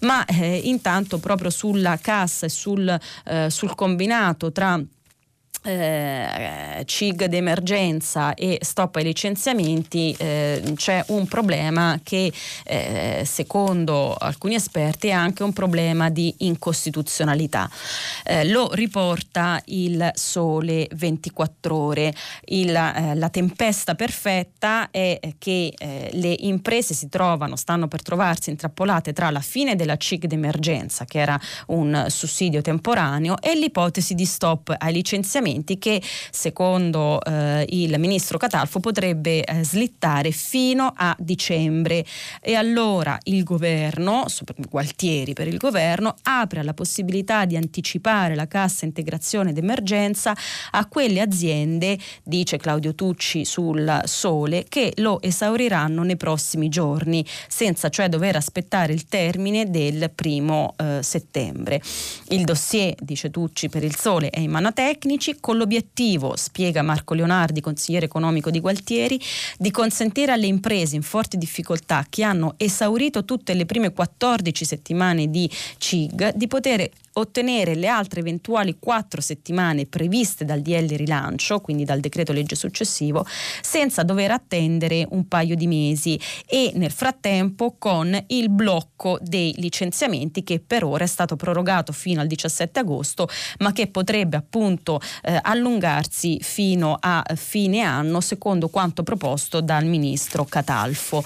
S2: Ma eh, intanto proprio sulla cassa e sul, eh, sul combinato tra eh, CIG d'emergenza e stop ai licenziamenti eh, c'è un problema che eh, secondo alcuni esperti è anche un problema di incostituzionalità. Eh, lo riporta il sole 24 ore. Il, eh, la tempesta perfetta è che eh, le imprese si trovano, stanno per trovarsi intrappolate tra la fine della CIG d'emergenza, che era un sussidio temporaneo, e l'ipotesi di stop ai licenziamenti licenziamenti che secondo eh, il ministro Catalfo potrebbe eh, slittare fino a dicembre e allora il governo, Gualtieri per il governo, apre alla possibilità di anticipare la cassa integrazione d'emergenza a quelle aziende, dice Claudio Tucci sul Sole, che lo esauriranno nei prossimi giorni, senza cioè dover aspettare il termine del primo eh, settembre. Il dossier, dice Tucci per il Sole, è in mano a tecnici, con l'obiettivo, spiega Marco Leonardi, consigliere economico di Gualtieri, di consentire alle imprese in forti difficoltà che hanno esaurito tutte le prime 14 settimane di CIG di poter ottenere le altre eventuali quattro settimane previste dal DL rilancio, quindi dal decreto legge successivo, senza dover attendere un paio di mesi e nel frattempo con il blocco dei licenziamenti che per ora è stato prorogato fino al 17 agosto, ma che potrebbe appunto eh, allungarsi fino a fine anno, secondo quanto proposto dal ministro Catalfo.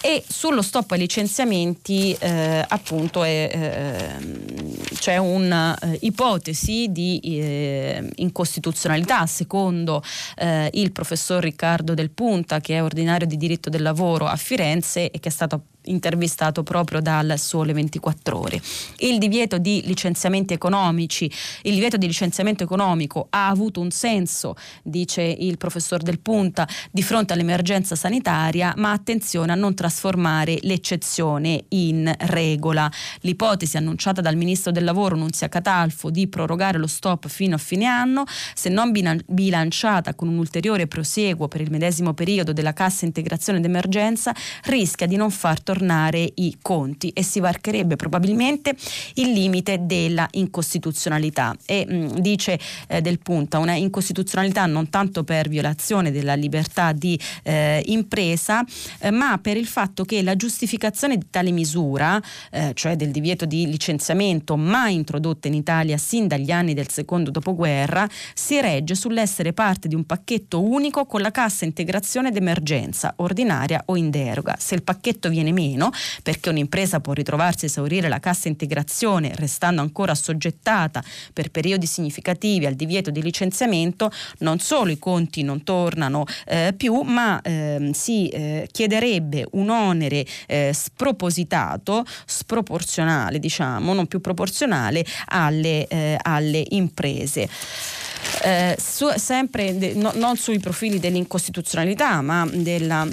S2: E sullo stop ai licenziamenti eh, appunto è, eh, c'è un'ipotesi eh, di eh, incostituzionalità secondo eh, il professor Riccardo Del Punta che è ordinario di diritto del lavoro a Firenze e che è stato intervistato proprio dal Sole 24 Ore. Il divieto di licenziamenti economici, il divieto di licenziamento economico ha avuto un senso, dice il professor Del Punta, di fronte all'emergenza sanitaria, ma attenzione a non trasformare l'eccezione in regola. L'ipotesi annunciata dal ministro del lavoro Nunzia Catalfo di prorogare lo stop fino a fine anno, se non bilanciata con un ulteriore proseguo per il medesimo periodo della cassa integrazione d'emergenza, rischia di non far tornare aggiornare i conti e si varcherebbe probabilmente il limite della incostituzionalità e mh, mm, dice eh, del Punta una incostituzionalità non tanto per violazione della libertà di eh, impresa eh, ma per il fatto che la giustificazione di tale misura, eh, cioè del divieto di licenziamento mai introdotta in Italia sin dagli anni del secondo dopoguerra, si regge sull'essere parte di un pacchetto unico con la cassa integrazione d'emergenza, ordinaria o in deroga. Se il pacchetto viene meno, perché un'impresa può ritrovarsi a esaurire la cassa integrazione restando ancora assoggettata per periodi significativi al divieto di licenziamento, non solo i conti non tornano eh, più, ma eh, si eh, chiederebbe un onere eh, spropositato, sproporzionale, diciamo, non più proporzionale alle, eh, alle imprese. Eh, su, sempre de, no, non sui profili dell'incostituzionalità, ma della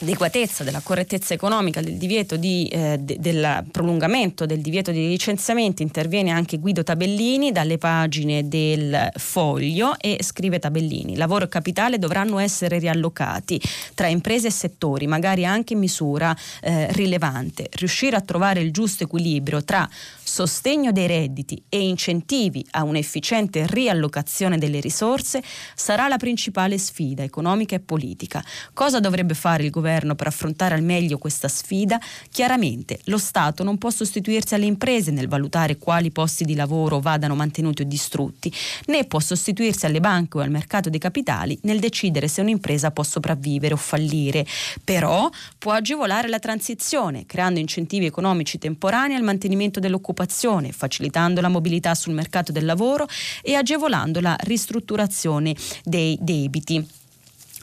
S2: adeguatezza, della correttezza economica, del divieto di, eh, de, del prolungamento del divieto di licenziamento interviene anche Guido Tabellini dalle pagine del Foglio e scrive Tabellini lavoro e capitale dovranno essere riallocati tra imprese e settori magari anche in misura eh, rilevante riuscire a trovare il giusto equilibrio tra sostegno dei redditi e incentivi a un'efficiente riallocazione delle risorse sarà la principale sfida economica e politica. Cosa dovrebbe fare il governo per affrontare al meglio questa sfida? Chiaramente lo Stato non può sostituirsi alle imprese nel valutare quali posti di lavoro vadano mantenuti o distrutti, né può sostituirsi alle banche o al mercato dei capitali nel decidere se un'impresa può sopravvivere o fallire. Però può agevolare la transizione, creando incentivi economici temporanei al mantenimento dell'occupazione, facilitando la mobilità sul mercato del lavoro e agevolando la ristrutturazione dei debiti.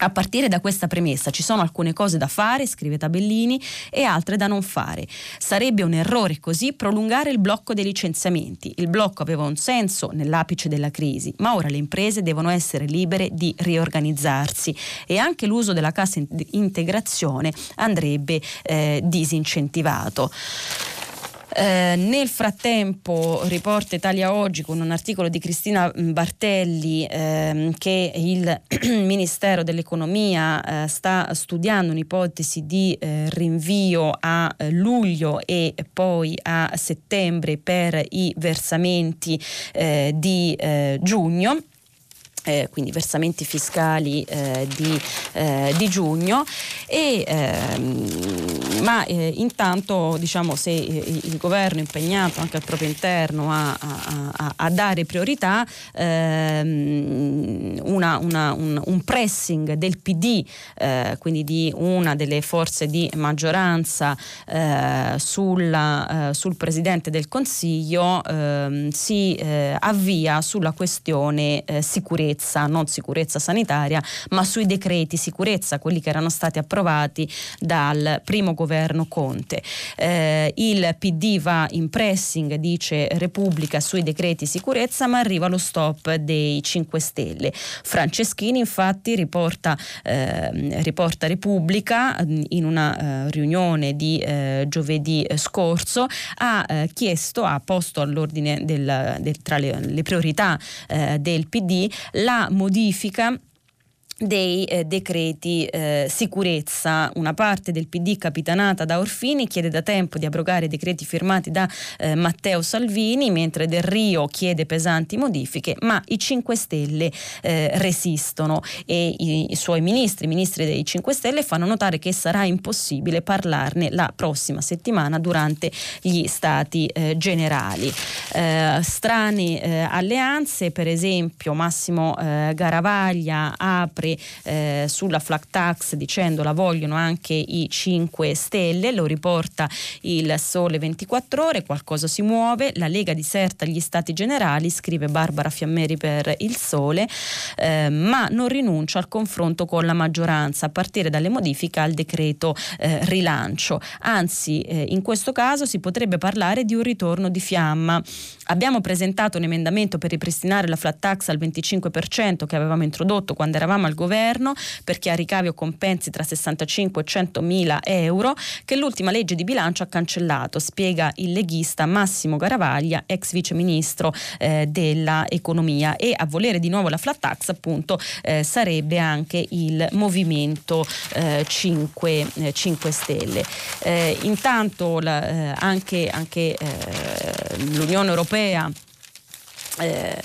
S2: A partire da questa premessa ci sono alcune cose da fare, scrive Tabellini, e altre da non fare. Sarebbe un errore così prolungare il blocco dei licenziamenti. Il blocco aveva un senso nell'apice della crisi, ma ora le imprese devono essere libere di riorganizzarsi e anche l'uso della cassa integrazione andrebbe eh, disincentivato. Eh, nel frattempo riporta Italia Oggi con un articolo di Cristina Bartelli eh, che il Ministero dell'Economia eh, sta studiando un'ipotesi di eh, rinvio a eh, luglio e poi a settembre per i versamenti eh, di giugno eh, quindi versamenti fiscali eh, di, eh, di, giugno. E, ehm, ma eh, intanto diciamo se eh, il governo è impegnato anche al proprio interno a, a, a dare priorità ehm, una, una, un, un, pressing del PD eh, quindi di una delle forze di maggioranza sulla, sul Presidente del Consiglio ehm, si avvia sulla questione sicurezza sicurezza, non sicurezza sanitaria, ma sui decreti sicurezza, quelli che erano stati approvati dal primo governo Conte. Eh, il PD va in pressing, dice Repubblica, sui decreti sicurezza, ma arriva lo stop dei 5 Stelle. Franceschini infatti riporta, eh, riporta Repubblica in una eh, riunione di eh, giovedì scorso, ha eh, chiesto, ha posto all'ordine del, del, tra le, le priorità eh, del PD la modifica dei eh, decreti eh, sicurezza. Una parte del PD capitanata da Orfini chiede da tempo di abrogare i decreti firmati da eh, Matteo Salvini, mentre Del Rio chiede pesanti modifiche, ma i 5 Stelle eh, resistono e i, i, suoi ministri, i ministri dei 5 Stelle, fanno notare che sarà impossibile parlarne la prossima settimana durante gli stati eh, generali. Eh, strane alleanze, per esempio Massimo Garavaglia apre eh, sulla flat tax dicendo la vogliono anche i 5 Stelle, lo riporta il Sole 24 ore, qualcosa si muove, la Lega diserta gli stati generali, scrive Barbara Fiammeri per il Sole, eh, ma non rinuncia al confronto con la maggioranza a partire dalle modifiche al decreto eh, rilancio. Anzi, eh, in questo caso si potrebbe parlare di un ritorno di fiamma. Abbiamo presentato un emendamento per ripristinare la flat tax al 25% che avevamo introdotto quando eravamo al governo per chi ha ricavi o compensi tra 65 e 100 mila euro che l'ultima legge di bilancio ha cancellato, spiega il leghista Massimo Garavaglia, ex vice ministro eh, dell'economia e a volere di nuovo la flat tax appunto eh, sarebbe anche il movimento eh, 5, 5, eh, Stelle. Eh, intanto la, eh, anche, anche l'Unione Europea eh,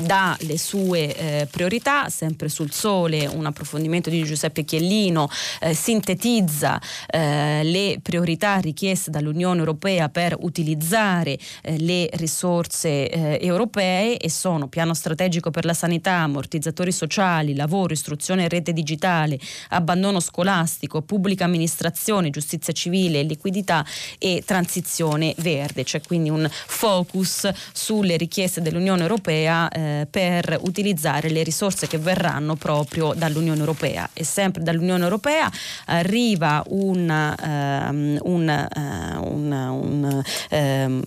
S2: dà le sue eh, priorità, sempre sul sole, un approfondimento di Giuseppe Chiellino, eh, sintetizza eh, le priorità richieste dall'Unione Europea per utilizzare eh, le risorse eh, europee e sono piano strategico per la sanità, ammortizzatori sociali, lavoro, istruzione e rete digitale, abbandono scolastico, pubblica amministrazione, giustizia civile, liquidità e transizione verde. C'è quindi un focus sulle richieste dell'Unione dell'Unione Europea eh, per utilizzare le risorse che verranno proprio dall'Unione Europea e sempre dall'Unione Europea arriva un, um, un, uh, un, un um,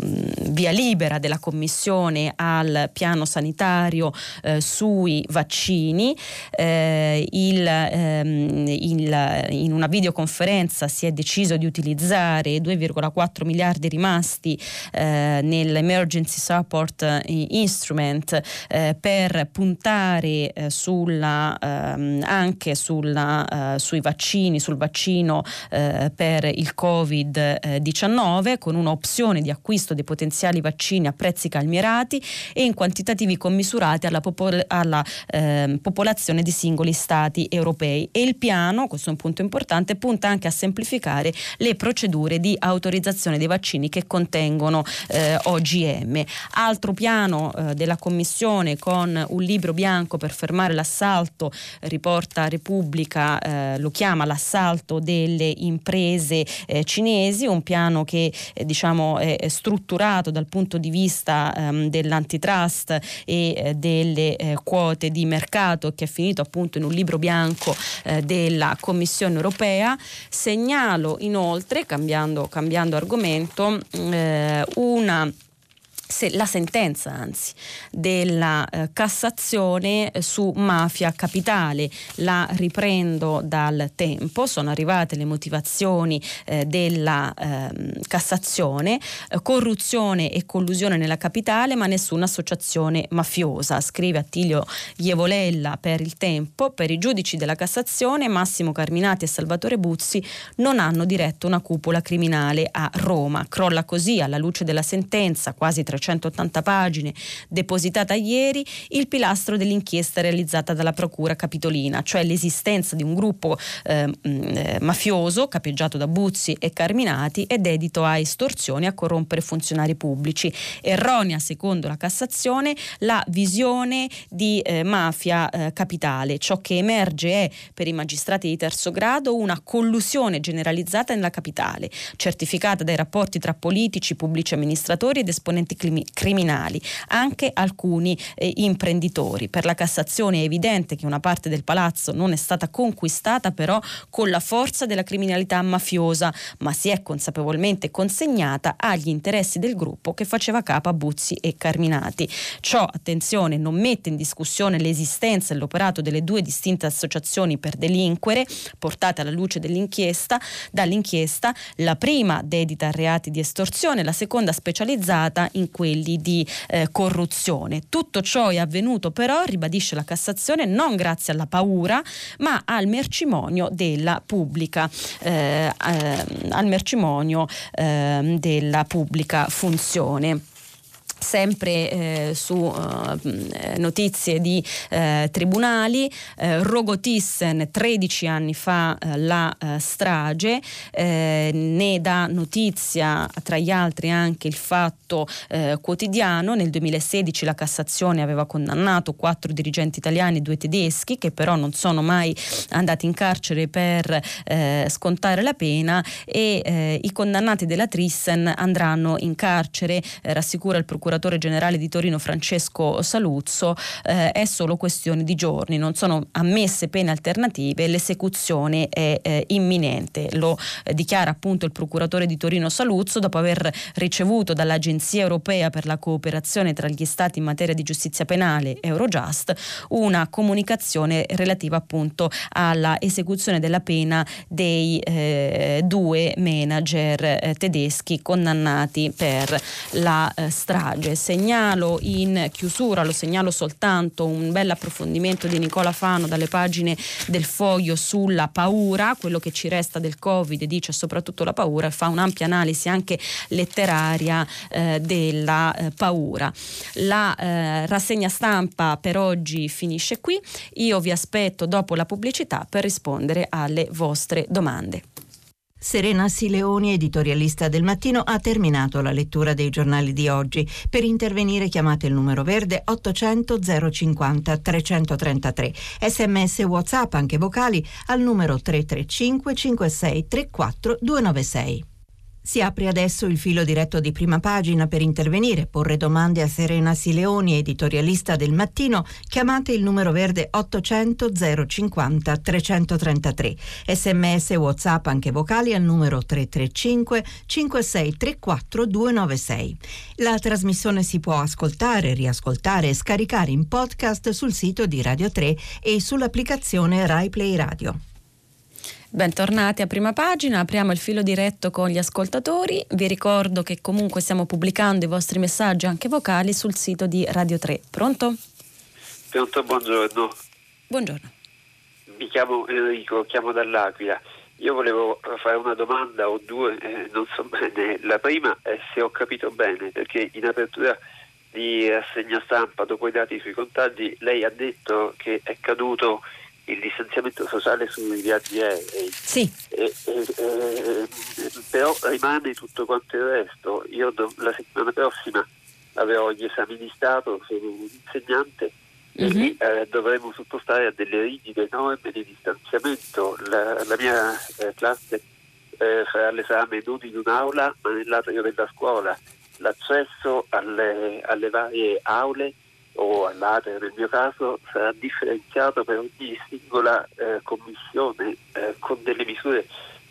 S2: via libera della Commissione al piano sanitario uh, sui vaccini. Uh, il, um, il, in una videoconferenza si è deciso di utilizzare 2,4 miliardi rimasti nell'Emergency Support Institute instrument eh, per puntare eh, sulla, ehm, anche sulla, eh, sui vaccini, sul vaccino eh, per il Covid-19 con un'opzione di acquisto dei potenziali vaccini a prezzi calmierati e in quantitativi commisurati alla, popol- alla ehm, popolazione di singoli stati europei. E il piano, questo è un punto importante, punta anche a semplificare le procedure di autorizzazione dei vaccini che contengono eh, OGM. Altro piano eh, della Commissione con un libro bianco per fermare l'assalto, riporta Repubblica, eh, lo chiama l'assalto delle imprese eh, cinesi, un piano che eh, diciamo è strutturato dal punto di vista ehm, dell'antitrust e eh, delle quote di mercato che è finito appunto in un libro bianco della Commissione europea. Segnalo inoltre, cambiando, cambiando argomento, una se, la sentenza anzi della eh, Cassazione su mafia capitale. La riprendo dal tempo. Sono arrivate le motivazioni eh, della ehm, eh, Cassazione corruzione e collusione nella capitale ma nessuna associazione mafiosa scrive Attilio Ievolella per il tempo per i giudici della Cassazione Massimo Carminati e Salvatore Buzzi non hanno diretto una cupola criminale a Roma. Crolla così alla luce della sentenza quasi 300 380 pagine, depositata ieri, il pilastro dell'inchiesta realizzata dalla Procura Capitolina, cioè l'esistenza di un gruppo eh, mafioso capeggiato da Buzzi e Carminati e dedito a estorsioni a corrompere funzionari pubblici. Erronea, secondo la Cassazione, la visione di eh, mafia eh, capitale. Ciò che emerge è, per i magistrati di terzo grado, una collusione generalizzata nella capitale, certificata dai rapporti tra politici, pubblici amministratori ed esponenti criminali, anche alcuni eh, imprenditori. Per la Cassazione è evidente che una parte del palazzo non è stata conquistata però con la forza della criminalità mafiosa, ma si è consapevolmente consegnata agli interessi del gruppo che faceva capo a Buzzi e Carminati. Ciò, attenzione, non mette in discussione l'esistenza e l'operato delle due distinte associazioni per delinquere portate alla luce dell'inchiesta, dall'inchiesta, la prima dedita a reati di estorsione, la seconda specializzata in quelli di eh, corruzione. Tutto ciò è avvenuto però, ribadisce la Cassazione, non grazie alla paura, ma al mercimonio della pubblica, eh, eh, al mercimonio ehm, della pubblica funzione sempre eh, su uh, notizie di eh, tribunali, eh, Rogotissen 13 anni fa eh, la strage, ne dà notizia tra gli altri anche il fatto quotidiano, nel 2016 la Cassazione aveva condannato quattro dirigenti italiani e due tedeschi che però non sono mai andati in carcere per scontare la pena e i condannati della Thyssen andranno in carcere, rassicura il procuratore procuratore generale di Torino Francesco Saluzzo, eh, è solo questione di giorni, non sono ammesse pene alternative, l'esecuzione è eh, imminente. Lo eh, dichiara appunto il procuratore di Torino Saluzzo dopo aver ricevuto dall'Agenzia Europea per la cooperazione tra gli Stati in materia di giustizia penale Eurojust una comunicazione relativa appunto alla esecuzione della pena dei eh, due manager eh, tedeschi condannati per la eh, strage strage. Segnalo in chiusura, lo segnalo soltanto un bel approfondimento di Nicola Fano dalle pagine del foglio sulla paura, quello che ci resta del Covid dice soprattutto la paura e fa un'ampia analisi anche letteraria eh, della eh, paura. La eh, rassegna stampa per oggi finisce qui, io vi aspetto dopo la pubblicità per rispondere alle vostre domande.
S1: Serena Sileoni, editorialista del mattino, ha terminato la lettura dei giornali di oggi. Per intervenire chiamate il numero verde 800 050 333. Sms WhatsApp anche vocali al numero 335 56 34 296. Si apre adesso il filo diretto di prima pagina per intervenire, porre domande a Serena Sileoni, editorialista del mattino. Chiamate il numero verde 800 050 333. Sms WhatsApp anche vocali al numero 335 5634 296. La trasmissione si può ascoltare, riascoltare e scaricare in podcast sul sito di Radio 3 e sull'applicazione RaiPlay Radio.
S2: Bentornati a prima pagina, apriamo il filo diretto con gli ascoltatori. Vi ricordo che comunque stiamo pubblicando i vostri messaggi anche vocali sul sito di Radio 3. Pronto?
S3: Pronto, buongiorno.
S2: Buongiorno.
S3: Mi chiamo Enrico, chiamo dall'Aquila. Io volevo fare una domanda o due, eh, non so bene. La prima è se ho capito bene, perché in apertura di rassegna stampa, dopo i dati sui contagi, lei ha detto che è caduto il distanziamento sociale sui viaggi aerei.
S2: Sì.
S3: E, e, e, però rimane tutto quanto il resto. Io la settimana prossima avrò gli esami di Stato, sono un insegnante mm-hmm. e mhm. eh, dovremo sottostare a delle rigide norme di distanziamento. La, la mia eh, classe eh, farà l'esame non in un'aula ma nell'atrio della scuola. L'accesso alle, alle varie aule o all'ATE nel mio caso sarà differenziato per ogni singola eh, commissione eh, con delle misure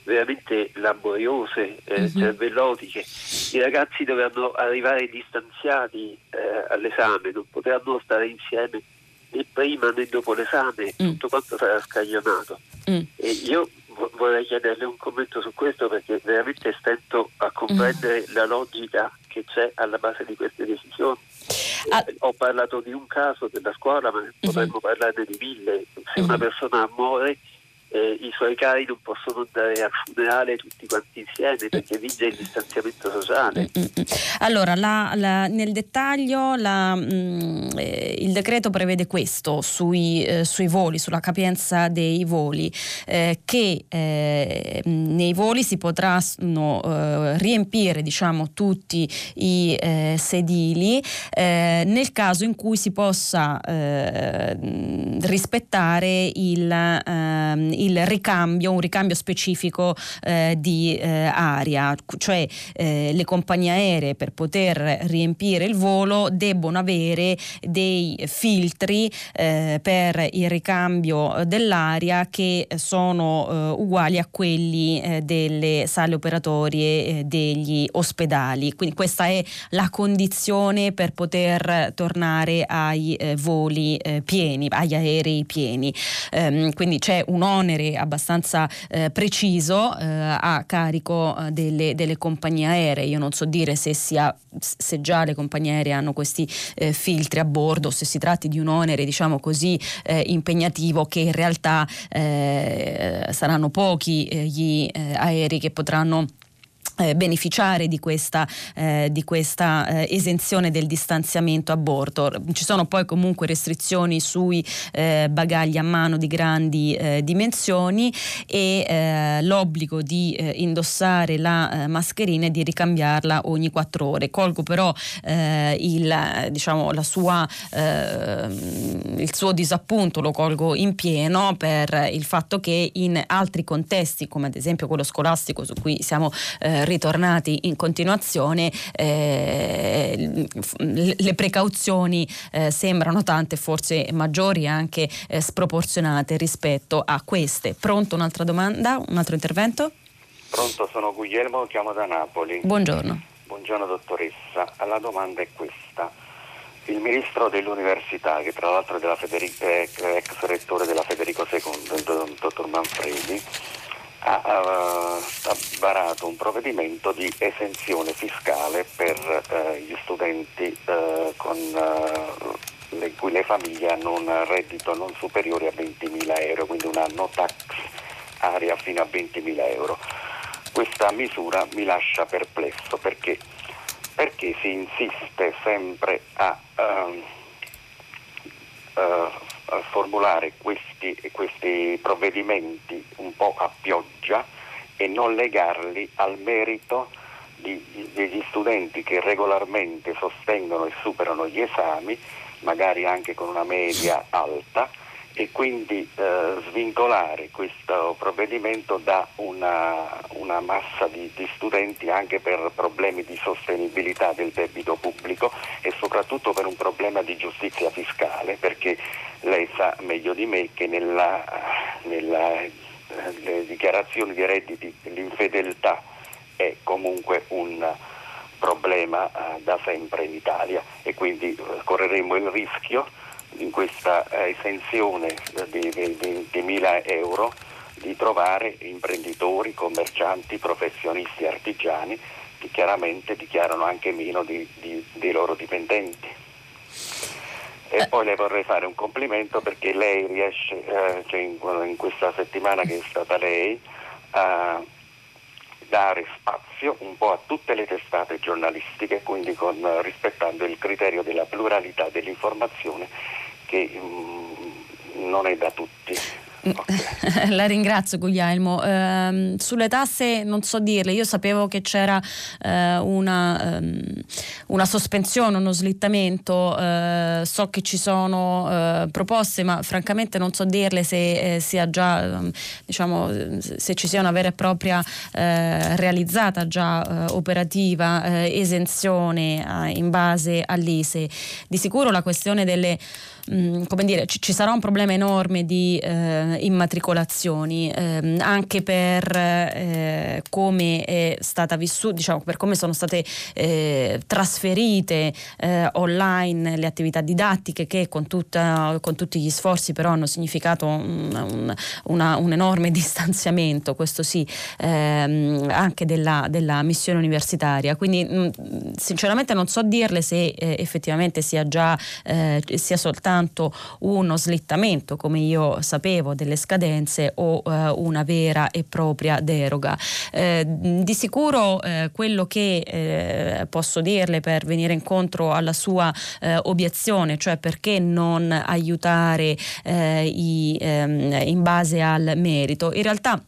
S3: veramente laboriose, eh, mm-hmm. cervellotiche. I ragazzi dovranno arrivare distanziati eh, all'esame, non potranno stare insieme né prima né dopo l'esame, mm. tutto quanto sarà scaglionato. Mm. E io vorrei chiederle un commento su questo perché veramente stento a comprendere mm. la logica che c'è alla base di queste decisioni. Ah. Ho parlato di un caso della scuola, ma potremmo uh-huh. parlarne di mille. Se uh-huh. una persona muore eh, i suoi cari non possono andare al funerale tutti quanti insieme perché vige il distanziamento sociale. Mm, mm, mm.
S2: Allora, la, la, nel dettaglio la, mh, eh, il decreto prevede questo sui, eh, sui, voli, sulla capienza dei voli, eh, che eh, nei voli si potranno eh, riempire diciamo, tutti i sedili nel caso in cui si possa rispettare il ehm, il ricambio, un ricambio specifico eh, di eh, aria, cioè eh, le compagnie aeree per poter riempire il volo debbono avere dei filtri eh, per il ricambio dell'aria che sono eh, uguali a quelli eh, delle sale operatorie degli ospedali. Quindi questa è la condizione per poter tornare ai voli pieni, agli aerei pieni. Ehm, quindi c'è un onere onere abbastanza eh, preciso eh, a carico eh, delle, delle, compagnie aeree. Io non so dire se, sia, se già le compagnie aeree hanno questi eh, filtri a bordo, se si tratti di un onere diciamo così eh, impegnativo che in realtà eh, saranno pochi gli aerei che potranno eh, beneficiare di questa, eh, di questa eh, esenzione del distanziamento a bordo. Ci sono poi comunque restrizioni sui eh, bagagli a mano di grandi eh, dimensioni e eh, l'obbligo di indossare la mascherina e di ricambiarla ogni quattro ore. Colgo però il, diciamo, sua, il suo disappunto, lo colgo in pieno per il fatto che in altri contesti, come ad esempio quello scolastico su cui siamo ritornati in continuazione, eh, le precauzioni eh, sembrano tante, forse maggiori e anche eh, sproporzionate rispetto a queste. Pronto un'altra domanda, un altro intervento?
S4: Pronto, sono Guglielmo, chiamo da Napoli.
S2: Buongiorno.
S4: Buongiorno dottoressa, la domanda è questa. Il ministro dell'università, che tra l'altro è Federico, ex rettore della Federico II, il dottor Manfredi, ha, sta varato un provvedimento di esenzione fiscale per eh, gli studenti eh, con, eh, le cui le famiglie hanno un reddito non superiore a 20.000 euro, quindi una no tax area fino a 20.000 euro. Questa misura mi lascia perplesso perché, perché si insiste sempre a, uh, a formulare questi, questi provvedimenti un po' a pioggia e non legarli al merito di, degli studenti che regolarmente sostengono e superano gli esami, magari anche con una media alta, e quindi eh, svincolare questo provvedimento da una, una massa di, di, studenti anche per problemi di sostenibilità del debito pubblico e soprattutto per un problema di giustizia fiscale, perché lei sa meglio di me che nella, nella le dichiarazioni di redditi, l'infedeltà è comunque un problema eh, da sempre in Italia e quindi eh, correremo il rischio in questa eh, esenzione di 20.000 euro di trovare imprenditori, commercianti, professionisti, artigiani che chiaramente dichiarano anche meno dei loro dipendenti. E poi le vorrei fare un complimento perché lei riesce, eh, cioè in, in, questa settimana che è stata lei, a dare spazio un po' a tutte le testate giornalistiche, quindi con, rispettando il criterio della pluralità dell'informazione che mh, mm, non è da tutti.
S2: La ringrazio Guglielmo. Eh, sulle tasse non so dirle, io sapevo che c'era eh, una, ehm, una, sospensione, uno slittamento, eh, so che ci sono eh, proposte, ma francamente non so dirle se eh, sia già, ehm, diciamo, se ci sia una vera e propria eh, realizzata già operativa esenzione in base all'ISE. Di sicuro la questione delle Mm, come dire, ci, ci, sarà un problema enorme di eh, immatricolazioni, eh, anche per eh, come vissuta, diciamo, per come sono state eh, trasferite eh, online le attività didattiche che con, tutta, con, tutti gli sforzi però hanno significato un, un, una, un enorme distanziamento, questo sì, ehm, anche della, della, missione universitaria. Quindi mh, mm, sinceramente non so dirle se eh, effettivamente sia già sia soltanto soltanto uno slittamento, come io sapevo, delle scadenze o eh, una vera e propria deroga. Eh, di sicuro eh, quello che eh, posso dirle per venire incontro alla sua eh, obiezione, cioè perché non aiutare eh, i, ehm, in base al merito, in realtà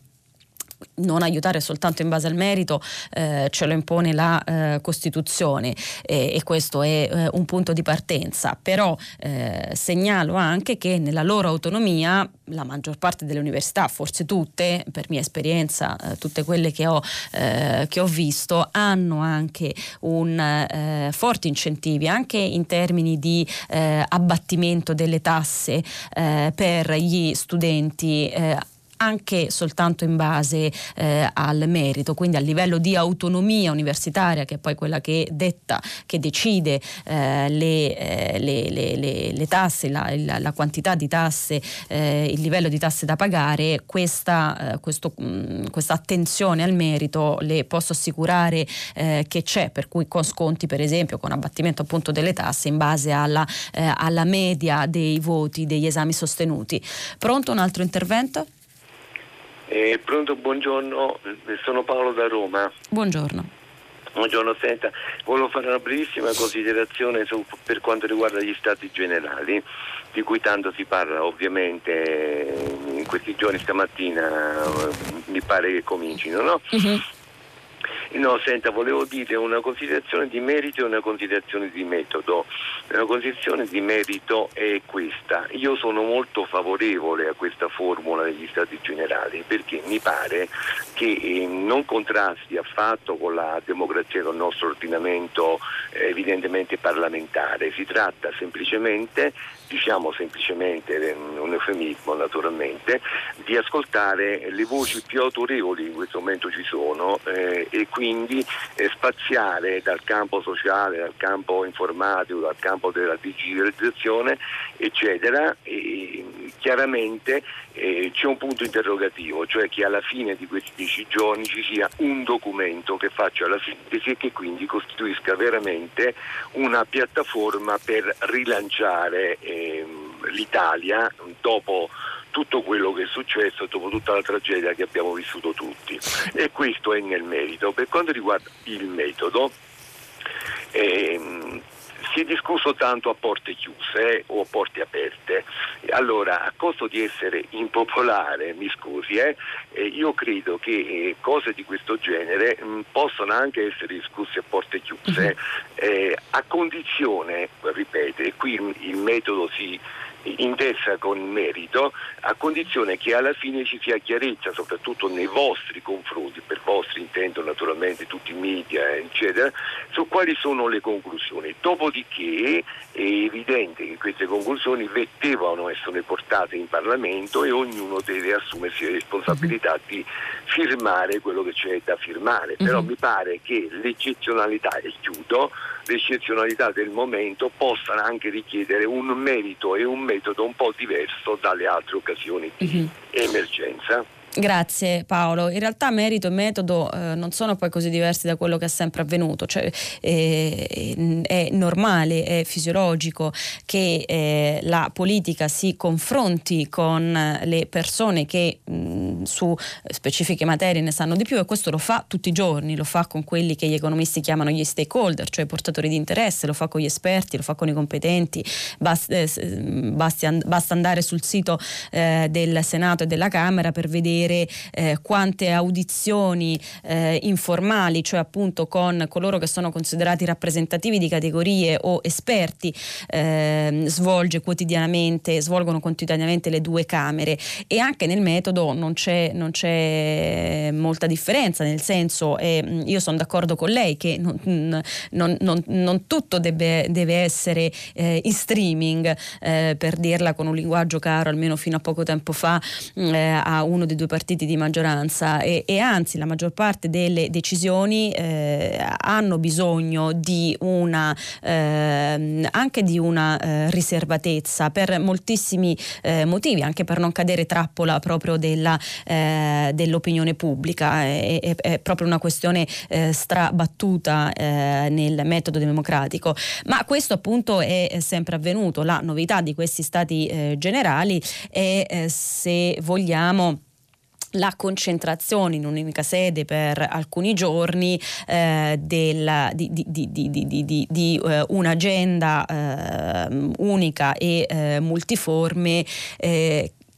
S2: non aiutare soltanto in base al merito eh, ce lo impone la eh, Costituzione eh, e questo è eh, un punto di partenza, però eh, segnalo anche che nella loro autonomia la maggior parte delle università, forse tutte, per mia esperienza, eh, tutte quelle che ho, che ho, visto, hanno anche un, forti incentivi anche in termini di abbattimento delle tasse per gli studenti anche soltanto in base eh, al merito, quindi a livello di autonomia universitaria, che è poi quella che detta, che decide eh, le, eh, le, le, le, tasse, la, la, la, quantità di tasse, eh, il livello di tasse da pagare, questa, eh, questo, mh, mm, questa attenzione al merito le posso assicurare che c'è, per cui con sconti per esempio, con abbattimento appunto delle tasse in base alla, alla media dei voti degli esami sostenuti. Pronto un altro intervento?
S5: Eh, pronto, buongiorno, sono Paolo da Roma.
S2: Buongiorno.
S5: Buongiorno, senta, volevo fare una brevissima considerazione su, per quanto riguarda gli stati generali, di cui tanto si parla ovviamente in questi giorni, stamattina mi pare che comincino, no? Uh-huh. No, senta, volevo dire una considerazione di merito e una considerazione di metodo. La considerazione di merito è questa. Io sono molto favorevole a questa formula degli Stati Generali perché mi pare che eh, non contrasti affatto con la democrazia, con il nostro ordinamento eh, evidentemente parlamentare. Si tratta semplicemente diciamo semplicemente, eh, un eufemismo naturalmente, di ascoltare le voci più autorevoli in questo momento ci sono eh, e eh, spaziare dal campo sociale, dal campo informatico, dal campo della digitalizzazione, eccetera, chiaramente eh, c'è un punto interrogativo, cioè che alla fine di questi dieci giorni ci sia un documento che faccia la sintesi e che quindi costituisca veramente una piattaforma per rilanciare eh, l'Italia dopo tutto quello che è successo dopo tutta la tragedia che abbiamo vissuto tutti. E questo è nel merito. Per quanto riguarda il metodo, ehm, si è discusso tanto a porte chiuse eh, o a porte aperte. Allora, a costo di essere impopolare, mi scusi, eh, eh, io credo che eh, cose di questo genere mh, mm, possono anche essere discusse a porte chiuse, uh-huh. a condizione, ripeto, e qui il metodo si intessa con merito a condizione che alla fine ci sia chiarezza soprattutto nei vostri confronti, per vostri intendo naturalmente tutti i media eccetera, su quali sono le conclusioni. Dopodiché è evidente che queste conclusioni devono essere portate in Parlamento e ognuno deve assumersi la responsabilità mhm. di firmare quello che c'è da firmare, però mm-hmm. mi pare che l'eccezionalità, e chiudo, l'eccezionalità del momento possano anche richiedere un merito e un metodo un po' diverso dalle altre occasioni di mm-hmm. emergenza.
S2: Grazie Paolo. In realtà merito e metodo eh, non sono poi così diversi da quello che è sempre avvenuto, cioè, eh, è normale, è fisiologico che eh, la politica si confronti con le persone che mh, su specifiche materie ne sanno di più e questo lo fa tutti i giorni, lo fa con quelli che gli economisti chiamano gli stakeholder, cioè i portatori di interesse, lo fa con gli esperti, lo fa con i competenti, basta, eh, basta, basta andare sul sito eh, del Senato e della Camera per vedere vedere eh, quante audizioni eh, informali, cioè appunto con coloro che sono considerati rappresentativi di categorie o esperti, eh, svolge quotidianamente, svolgono quotidianamente le due Camere. E anche nel metodo non c'è, non c'è molta differenza, nel senso eh, io sono d'accordo con lei che non, non, non, non tutto deve, deve essere eh, in streaming, eh, per dirla con un linguaggio caro almeno fino a poco tempo fa eh, a uno dei due partiti di maggioranza e, e anzi la maggior parte delle decisioni eh, hanno bisogno di una, eh, anche di una eh, riservatezza per moltissimi eh, motivi, anche per non cadere trappola proprio della, eh, dell'opinione pubblica. È, è, è, proprio una questione eh, strabattuta nel metodo democratico. Ma questo appunto è sempre avvenuto. La novità di questi stati generali è se vogliamo la concentrazione in un'unica sede per alcuni giorni eh, della, di, di, di, di uh, un'agenda uh, unica e uh, multiforme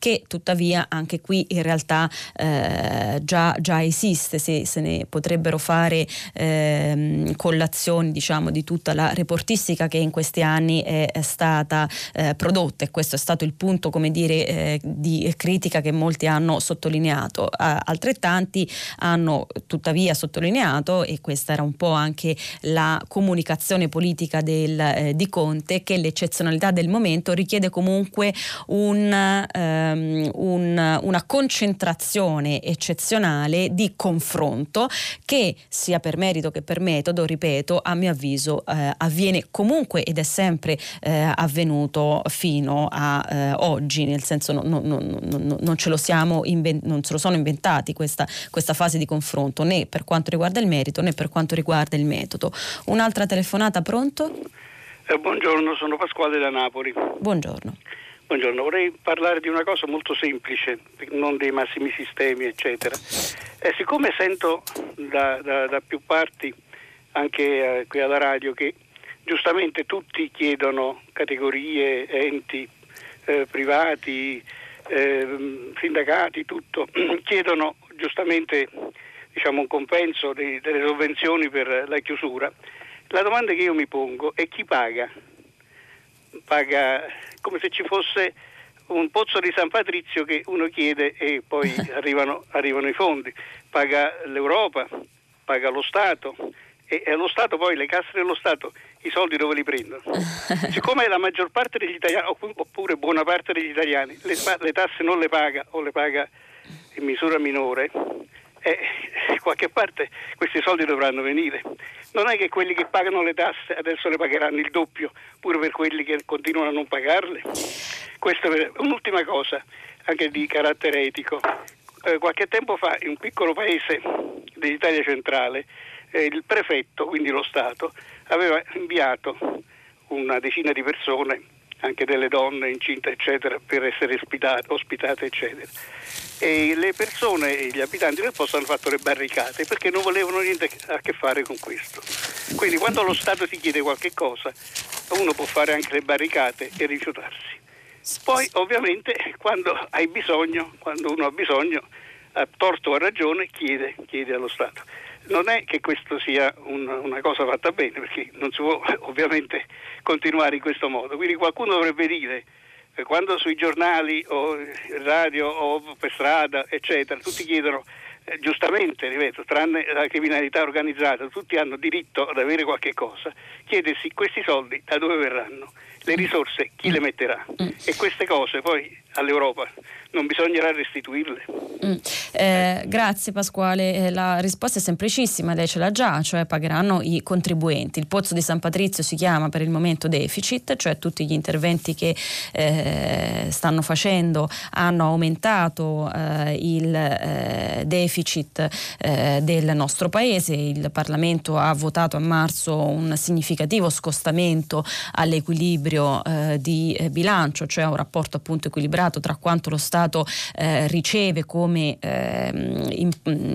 S2: che tuttavia anche qui in realtà eh, già, già, esiste, se, se, ne potrebbero fare eh, collazioni diciamo, di tutta la reportistica che in questi anni è, è stata eh, prodotta e questo è stato il punto come dire, eh, di critica che molti hanno sottolineato. altrettanti hanno tuttavia sottolineato, e questa era un po' anche la comunicazione politica del, eh, di Conte, che l'eccezionalità del momento richiede comunque un eh, ehm, un, una concentrazione eccezionale di confronto che sia per merito che per metodo, ripeto, a mio avviso eh, avviene comunque ed è sempre eh, avvenuto fino a eh, oggi, nel senso non, non, non, non ce lo siamo invent- non ce lo sono inventati questa, questa fase di confronto né per quanto riguarda il merito né per quanto riguarda il metodo. Un'altra telefonata, pronto?
S6: Eh, buongiorno, sono Pasquale da Napoli.
S2: Buongiorno.
S6: Buongiorno, vorrei parlare di una cosa molto semplice, non dei massimi sistemi, eccetera. Eh, siccome sento da, da, da, più parti, anche eh, qui alla radio, che giustamente tutti chiedono categorie, enti eh, privati, ehm, sindacati, tutto, chiedono giustamente diciamo, un compenso di, delle sovvenzioni per la chiusura. La domanda che io mi pongo è chi paga? Paga come se ci fosse un pozzo di San Patrizio che uno chiede e poi arrivano, arrivano i fondi. Paga l'Europa, paga lo Stato e, e lo Stato poi, le casse dello Stato, i soldi dove li prendono? Siccome la maggior parte degli italiani, oppure buona parte degli italiani, le, le tasse non le paga o le paga in misura minore, eh, qualche parte questi soldi dovranno venire. Non è che quelli che pagano le tasse adesso le pagheranno il doppio, pure per quelli che continuano a non pagarle. Questa è un'ultima cosa. anche di carattere etico. Eh, qualche tempo fa in un piccolo paese dell'Italia centrale eh, il prefetto, quindi lo Stato, aveva inviato una decina di persone, anche delle donne incinte eccetera, per essere ospitate, ospitate eccetera. E le persone, gli abitanti del posto hanno fatto le barricate perché non volevano niente a che fare con questo. Quindi quando lo Stato ti chiede qualche cosa, uno può fare anche le barricate e rifiutarsi. Poi ovviamente quando hai bisogno, quando uno ha bisogno, a torto o a ragione, chiede, chiede allo Stato. Non è che questo sia un, una cosa fatta bene, perché non si può ovviamente continuare in questo modo. Quindi qualcuno dovrebbe dire, quando sui giornali o radio o per strada, eccetera, tutti chiedono eh, giustamente, ripeto, tranne la criminalità organizzata, tutti hanno diritto ad avere qualche cosa, chiedersi questi soldi da dove verranno, le risorse chi le metterà mm. e queste cose poi all'Europa non bisognerà restituirle.
S2: Mm. Eh, grazie Pasquale, eh, la risposta è semplicissima, lei ce l'ha già, cioè pagheranno i contribuenti. Il pozzo di San Patrizio si chiama per il momento deficit, cioè tutti gli interventi che eh, stanno facendo hanno aumentato eh, il eh, deficit eh, del nostro paese. Il Parlamento ha votato a marzo un significativo scostamento all'equilibrio di bilancio, cioè un rapporto appunto equilibrato tra quanto lo Stato eh, riceve come eh,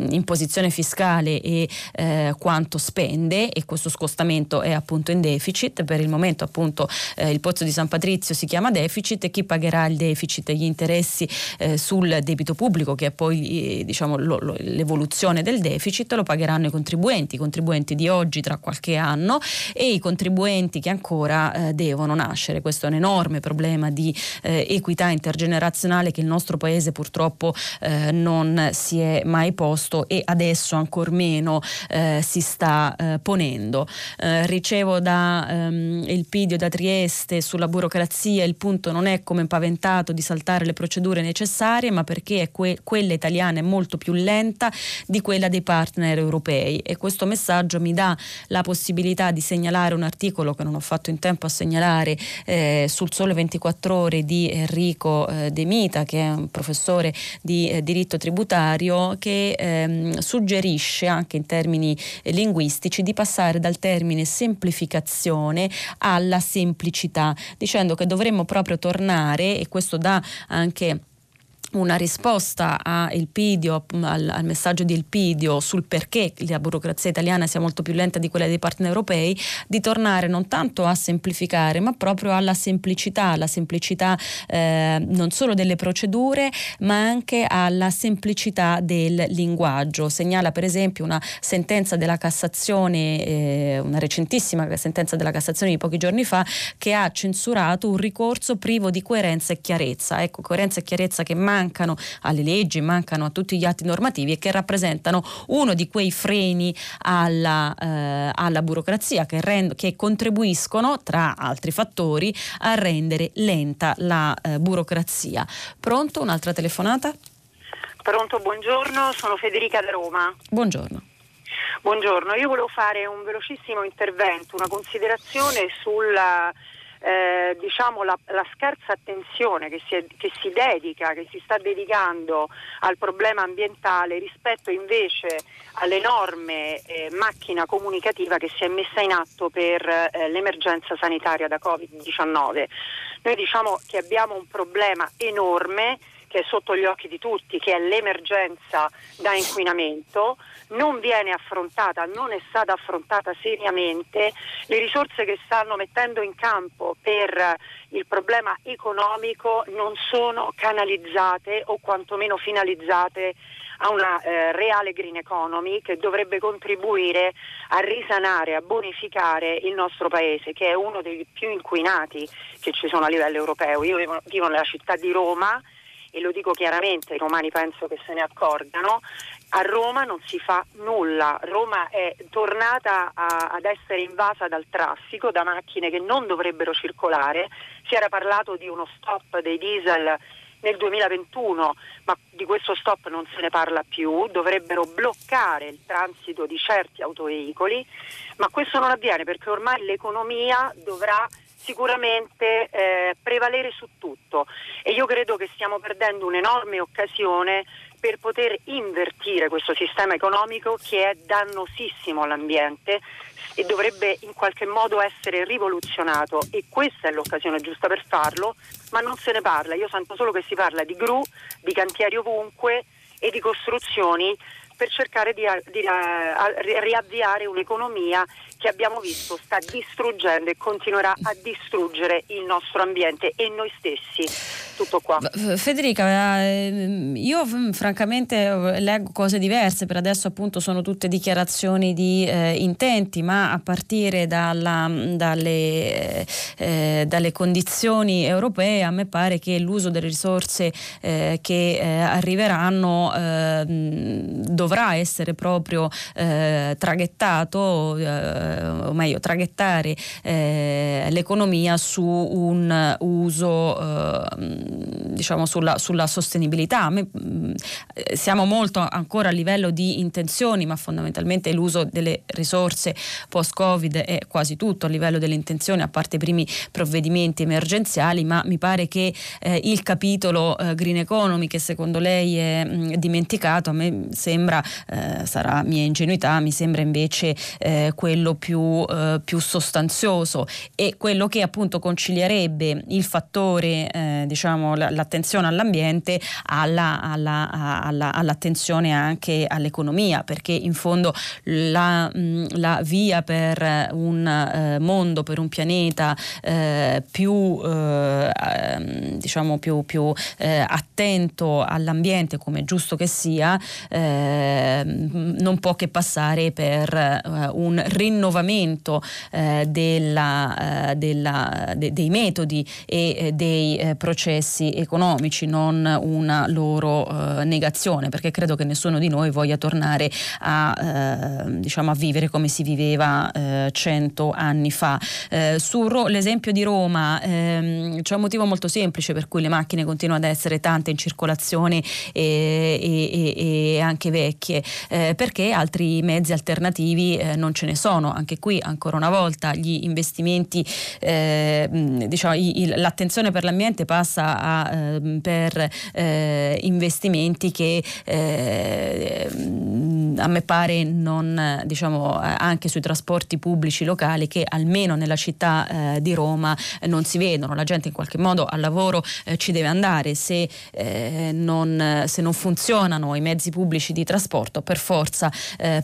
S2: imposizione fiscale e eh, quanto spende e questo scostamento è appunto in deficit. Per il momento appunto eh, il pozzo di San Patrizio si chiama deficit e chi pagherà il deficit e gli interessi eh, sul debito pubblico che è poi diciamo, lo, lo, l'evoluzione del deficit lo pagheranno i contribuenti, i contribuenti di oggi tra qualche anno e i contribuenti che ancora eh, devono nascere. Questo è un enorme problema di equità intergenerazionale che il nostro paese purtroppo eh, non si è mai posto e adesso ancor meno eh, si sta eh, ponendo. Eh, ricevo da ehm, Elpidio da Trieste sulla burocrazia, il punto non è come paventato di saltare le procedure necessarie, ma perché que- quella italiana è molto più lenta di quella dei partner europei e questo messaggio mi dà la possibilità di segnalare un articolo che non ho fatto in tempo a segnalare eh, sul Sole 24 ore di Enrico eh, De Mita che è un professore di eh, diritto tributario che ehm, suggerisce anche in termini eh, linguistici di passare dal termine semplificazione alla semplicità, dicendo che dovremmo proprio tornare, e questo dà anche una risposta Elpidio, al, al, messaggio di Elpidio sul perché la burocrazia italiana sia molto più lenta di quella dei partner europei, di tornare non tanto a semplificare, ma proprio alla semplicità, alla semplicità eh, non solo delle procedure, ma anche alla semplicità del linguaggio. Segnala per esempio una sentenza della Cassazione, eh, una recentissima sentenza della Cassazione di pochi giorni fa, che ha censurato un ricorso privo di coerenza e chiarezza. Ecco, coerenza e chiarezza che mai mancano alle leggi, mancano a tutti gli atti normativi e che rappresentano uno di quei freni alla, eh, alla burocrazia che, rend- che, contribuiscono, tra altri fattori, a rendere lenta la eh, burocrazia. Pronto? Un'altra telefonata?
S7: Pronto, buongiorno, sono Federica da Roma.
S2: Buongiorno.
S7: Buongiorno, io volevo fare un velocissimo intervento, una considerazione sulla eh, diciamo la, la, scarsa attenzione che si, è, che si, dedica, che si sta dedicando al problema ambientale rispetto invece all'enorme eh, macchina comunicativa che si è messa in atto per eh, l'emergenza sanitaria da Covid-19. Noi diciamo che abbiamo un problema enorme è sotto gli occhi di tutti, che è l'emergenza da inquinamento, non viene affrontata, non è stata affrontata seriamente, le risorse che stanno mettendo in campo per il problema economico non sono canalizzate o quantomeno finalizzate a una eh, reale green economy che dovrebbe contribuire a risanare, a bonificare il nostro paese che è uno dei più inquinati che ci sono a livello europeo. Io vivo, vivo nella città di Roma e lo dico chiaramente, i romani penso che se ne accorgano, a Roma non si fa nulla, Roma è tornata a, ad essere invasa dal traffico, da macchine che non dovrebbero circolare, si era parlato di uno stop dei diesel nel 2021, ma di questo stop non se ne parla più, dovrebbero bloccare il transito di certi autoveicoli, ma questo non avviene perché ormai l'economia dovrà sicuramente eh, prevalere su tutto e io credo che stiamo perdendo un'enorme occasione per poter invertire questo sistema economico che è dannosissimo all'ambiente e dovrebbe in qualche modo essere rivoluzionato e questa è l'occasione giusta per farlo, ma non se ne parla. Io sento solo che si parla di gru, di cantieri ovunque e di costruzioni per cercare di, di uh, riavviare un'economia che abbiamo visto sta distruggendo e continuerà a distruggere il nostro ambiente e noi stessi. Tutto qua.
S2: Federica, ehm, io francamente leggo cose diverse, per adesso appunto sono tutte dichiarazioni di eh, intenti, ma a partire dalla, dalle, eh, dalle, condizioni europee a me pare che l'uso delle risorse eh, che eh, arriveranno dovrà essere proprio eh, traghettato eh, eh, o meglio traghettare eh, l'economia su un uso eh, diciamo sulla, sulla sostenibilità. Mm, siamo molto ancora a livello di intenzioni, ma fondamentalmente l'uso delle risorse post-Covid è quasi tutto a livello delle intenzioni, a parte i primi provvedimenti emergenziali, ma mi pare che eh, il capitolo eh, Green Economy che secondo lei è mh, mm, dimenticato, a me sembra, eh, sarà mia ingenuità, mi sembra invece eh, quello più, eh, più, sostanzioso. E quello che appunto concilierebbe il fattore, eh, diciamo, l'attenzione all'ambiente alla, alla, alla, all'attenzione anche all'economia, perché in fondo la, la via per un eh, mondo, per un pianeta eh, più, eh, ehm, diciamo più, più eh, attento all'ambiente, come giusto che sia, non può che passare per un rinnovamento rinnovamento eh, della, eh, della, de, dei metodi e eh, dei eh, processi economici, non una loro eh, negazione, perché credo che nessuno di noi voglia tornare a, diciamo, a vivere come si viveva cento anni fa. Sull'esempio di Roma ehm, c'è un motivo molto semplice per cui le macchine continuano ad essere tante in circolazione e, e, e anche vecchie, perché altri mezzi alternativi non ce ne sono anche qui ancora una volta gli investimenti, eh, diciamo, il, l'attenzione per l'ambiente passa a, eh, per eh, investimenti che eh, a me pare non, diciamo, anche sui trasporti pubblici locali che almeno nella città eh, di Roma non si vedono, la gente in qualche modo al lavoro eh, ci deve andare, se, non, se, non, funzionano i mezzi pubblici di trasporto per forza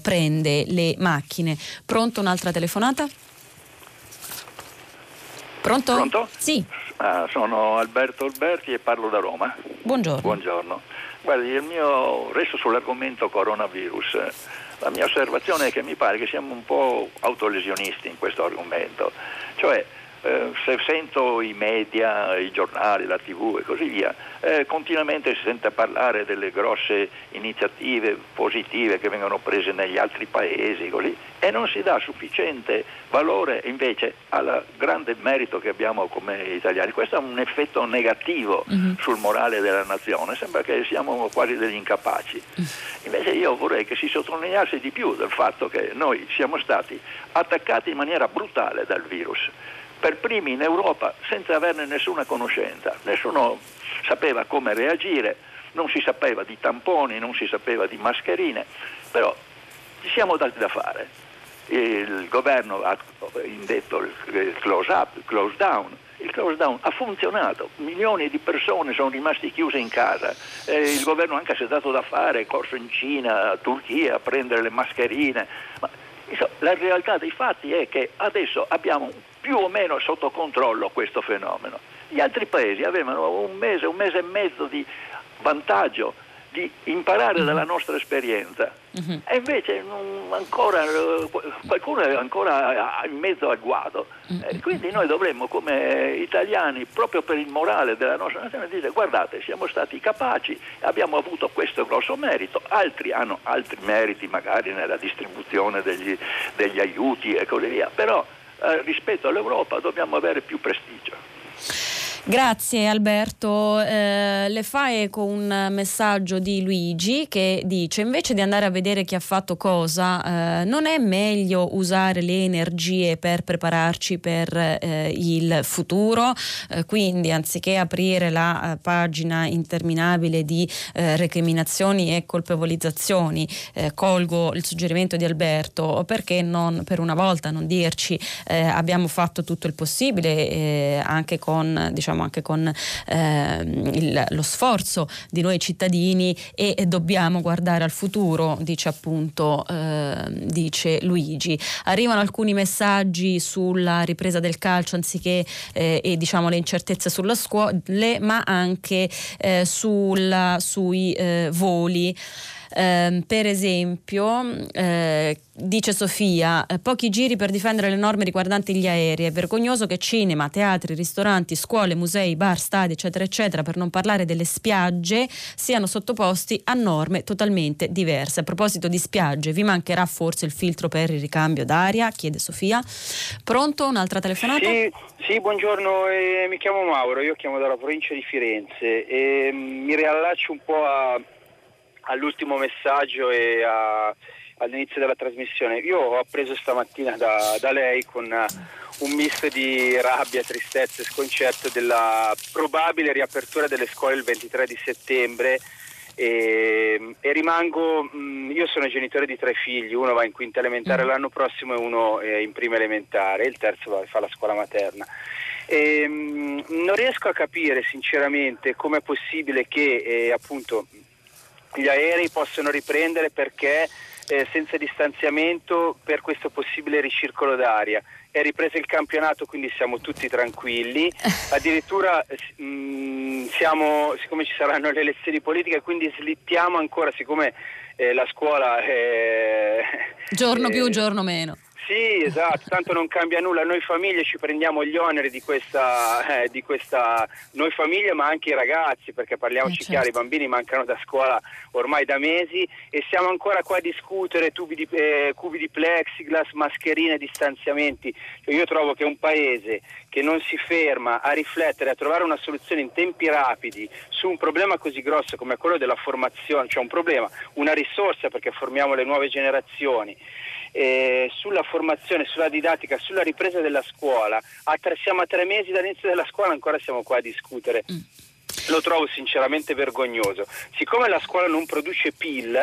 S2: prende le macchine. Pronto un'altra telefonata? Pronto?
S8: Pronto?
S2: Sì.
S8: Ah, sono Alberto Alberti e parlo da Roma.
S2: Buongiorno.
S8: Buongiorno. Guardi, il mio resto sull'argomento coronavirus. La mia osservazione è che mi pare che siamo un po' autolesionisti in questo argomento. Cioè, eh, se sento i media, i giornali, la tv e così via, eh, continuamente si sente parlare delle grosse iniziative positive che vengono prese negli altri paesi così, e non si dà sufficiente valore invece al grande merito che abbiamo come italiani. Questo ha un effetto negativo mm-hmm. sul morale della nazione, sembra che siamo quasi degli incapaci. Mm. Invece io vorrei che si sottolineasse di più del fatto che noi siamo stati attaccati in maniera brutale dal virus per primi in Europa senza averne nessuna conoscenza. Nessuno sapeva come reagire, non si sapeva di tamponi, non si sapeva di mascherine, però ci siamo dati da fare. Il governo ha indetto il close up, il close down, il close down ha funzionato, milioni di persone sono rimaste chiuse in casa, eh, il governo anche si è dato da fare, è corso in Cina, Turchia a prendere le mascherine, ma la realtà dei fatti è che adesso abbiamo più o meno sotto controllo questo fenomeno. Gli altri paesi avevano un mese, un mese e mezzo di vantaggio di imparare uh-huh. dalla nostra esperienza uh-huh. e invece non, ancora, qualcuno è ancora in mezzo al guado uh-huh. quindi noi dovremmo come italiani proprio per il morale della nostra nazione dire guardate siamo stati capaci abbiamo avuto questo grosso merito altri hanno altri meriti magari nella distribuzione degli, degli aiuti e così via però eh, rispetto all'Europa dobbiamo avere più prestigio.
S2: Grazie Alberto. Eh, le fa eco un messaggio di Luigi che dice invece di andare a vedere chi ha fatto cosa, eh, non è meglio usare le energie per prepararci per eh, il futuro? Eh, quindi anziché aprire la eh, pagina interminabile di eh, recriminazioni e colpevolizzazioni, colgo il suggerimento di Alberto, perché non per una volta non dirci abbiamo fatto tutto il possibile anche con diciamo, diciamo anche con eh, il, lo sforzo di noi cittadini e, e, dobbiamo guardare al futuro, dice appunto eh, dice Luigi. Arrivano alcuni messaggi sulla ripresa del calcio anziché eh, e diciamo le incertezze sulla scuola, ma anche eh, sulla, sui eh, voli. Eh, per esempio, eh, dice Sofia, eh, pochi giri per difendere le norme riguardanti gli aerei. È vergognoso che cinema, teatri, ristoranti, scuole, musei, bar, stadi, eccetera, eccetera, per non parlare delle spiagge, siano sottoposti a norme totalmente diverse. A proposito di spiagge, vi mancherà forse il filtro per il ricambio d'aria? chiede Sofia. Pronto? Un'altra telefonata?
S9: Sì, sì buongiorno, eh, mi chiamo Mauro, io chiamo dalla provincia di Firenze e mm, mi riallaccio un po' a all'ultimo messaggio e a, all'inizio della trasmissione. Io ho appreso stamattina da, da lei con un misto di rabbia, tristezza e sconcerto della probabile riapertura delle scuole il 23 di settembre e, e rimango, mh, io sono genitore di tre figli, uno va in quinta elementare mm. l'anno prossimo e uno è in prima elementare, il terzo va, fa la scuola materna. E, mh, non riesco a capire sinceramente come è possibile che eh, appunto gli aerei possono riprendere perché eh, senza distanziamento per questo possibile ricircolo d'aria. È ripreso il campionato, quindi siamo tutti tranquilli. Addirittura mh, mm, siamo, siccome ci saranno le elezioni politiche, quindi slittiamo ancora, siccome eh, la scuola è...
S2: Giorno più, giorno meno.
S9: Sì, esatto, tanto non cambia nulla, noi famiglie ci prendiamo gli oneri di questa, eh, di questa noi famiglie ma anche i ragazzi, perché parliamoci eh, certo. chiaro, i bambini mancano da scuola ormai da mesi e siamo ancora qua a discutere tubi di, eh, cubi di plexiglass, mascherine, distanziamenti. Cioè io trovo che un paese che non si ferma a riflettere, a trovare una soluzione in tempi rapidi su un problema così grosso come quello della formazione, cioè un problema, una risorsa perché formiamo le nuove generazioni, eh, sulla formazione, sulla didattica, sulla ripresa della scuola. A tre, siamo a tre mesi dall'inizio della scuola, ancora siamo qua a discutere. Mm lo trovo sinceramente vergognoso. Siccome la scuola non produce PIL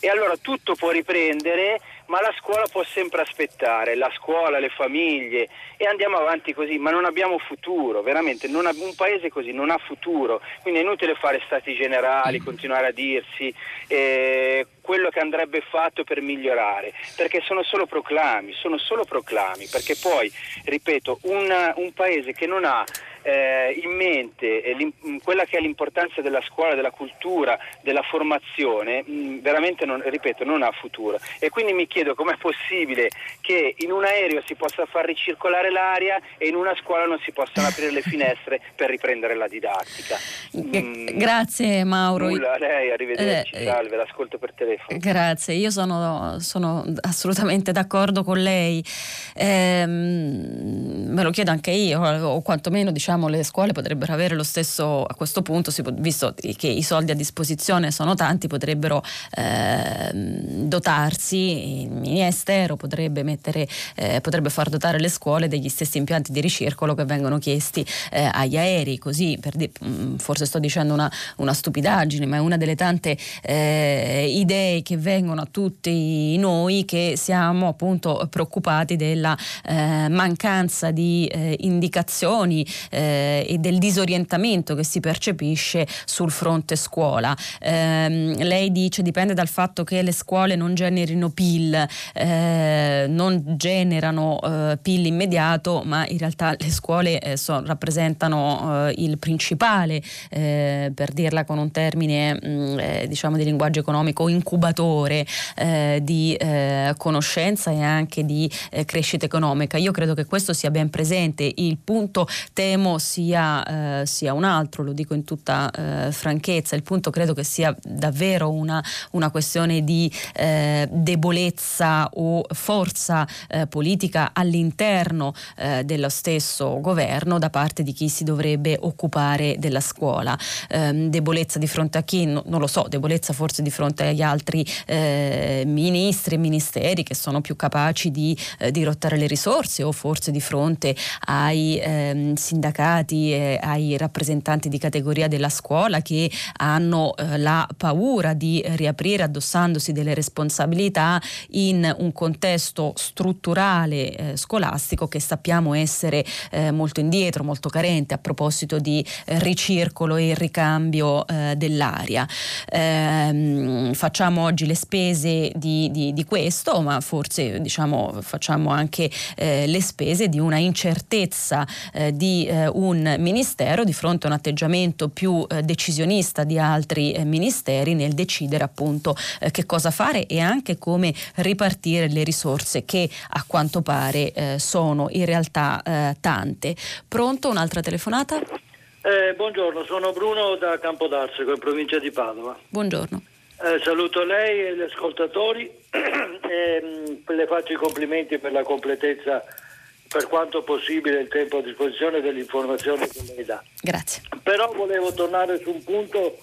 S9: e allora tutto può riprendere, ma la scuola può sempre aspettare, la scuola, le famiglie e andiamo avanti così, ma non abbiamo futuro, veramente ha, un paese così non ha futuro, quindi è inutile fare stati generali, continuare a dirsi eh, quello che andrebbe fatto per migliorare, perché sono solo proclami, sono solo proclami, perché poi, ripeto, un, un paese che non ha eh, in mente eh, quella che è l'importanza della scuola, della cultura, della formazione, mh, veramente non, ripeto, non ha futuro. E quindi mi chiedo com'è possibile che in un aereo si possa far ricircolare l'aria e in una scuola non si possano aprire le finestre per riprendere la didattica.
S2: Mm, grazie Mauro.
S9: Nulla, lei, arrivederci, eh, salve, l'ascolto per telefono.
S2: Grazie, io sono, sono assolutamente d'accordo con lei. Eh, me lo chiedo anche io, o quantomeno diciamo le scuole potrebbero avere lo stesso, a questo punto, visto che i soldi a disposizione sono tanti, potrebbero eh, dotarsi, il Ministero potrebbe, mettere, eh, potrebbe far dotare le scuole degli stessi impianti di ricircolo che vengono chiesti eh, agli aerei, così di, mm, forse sto dicendo una, una, stupidaggine, ma è una delle tante eh, idee che vengono a tutti noi che siamo appunto preoccupati della eh, mancanza di eh, indicazioni eh, e del disorientamento che si percepisce sul fronte scuola. Eh, lei dice dipende dal fatto che le scuole non generino PIL, eh, non generano eh, PIL immediato, ma in realtà le scuole eh, so, rappresentano il principale, per dirla con un termine mh, mm, diciamo di linguaggio economico, incubatore di conoscenza e anche di crescita economica. Io credo che questo sia ben presente. Il punto temo sia, eh, sia un altro, lo dico in tutta eh, franchezza, il punto credo che sia davvero una, una questione di eh, debolezza o forza eh, politica all'interno eh, dello stesso governo da parte di chi si dovrebbe occupare della scuola. Ehm, debolezza di fronte a chi? No, non lo so, debolezza forse di fronte agli altri eh, ministri e ministeri che sono più capaci di eh, dirottare le risorse o forse di fronte ai ehm, sindacati e ai rappresentanti di categoria della scuola che hanno eh, la paura di riaprire addossandosi delle responsabilità in un contesto strutturale eh, scolastico che sappiamo essere eh, molto indietro, molto carente a proposito di eh, ricircolo e ricambio eh, dell'aria. Ehm, facciamo oggi le spese di, di, di questo, ma forse diciamo, facciamo anche eh, le spese di una incertezza eh, di un ministero di fronte a un atteggiamento più decisionista di altri ministeri nel decidere appunto che cosa fare e anche come ripartire le risorse che a quanto pare eh, sono in realtà eh, tante. Pronto? Un'altra telefonata?
S10: Eh, buongiorno, sono Bruno da Campodarsego in provincia di Padova.
S2: Buongiorno.
S10: Eh, saluto lei e gli ascoltatori e mh, le faccio i complimenti per la completezza per quanto possibile il tempo a disposizione delle informazioni che lei dà.
S2: Grazie.
S10: Però volevo tornare su un punto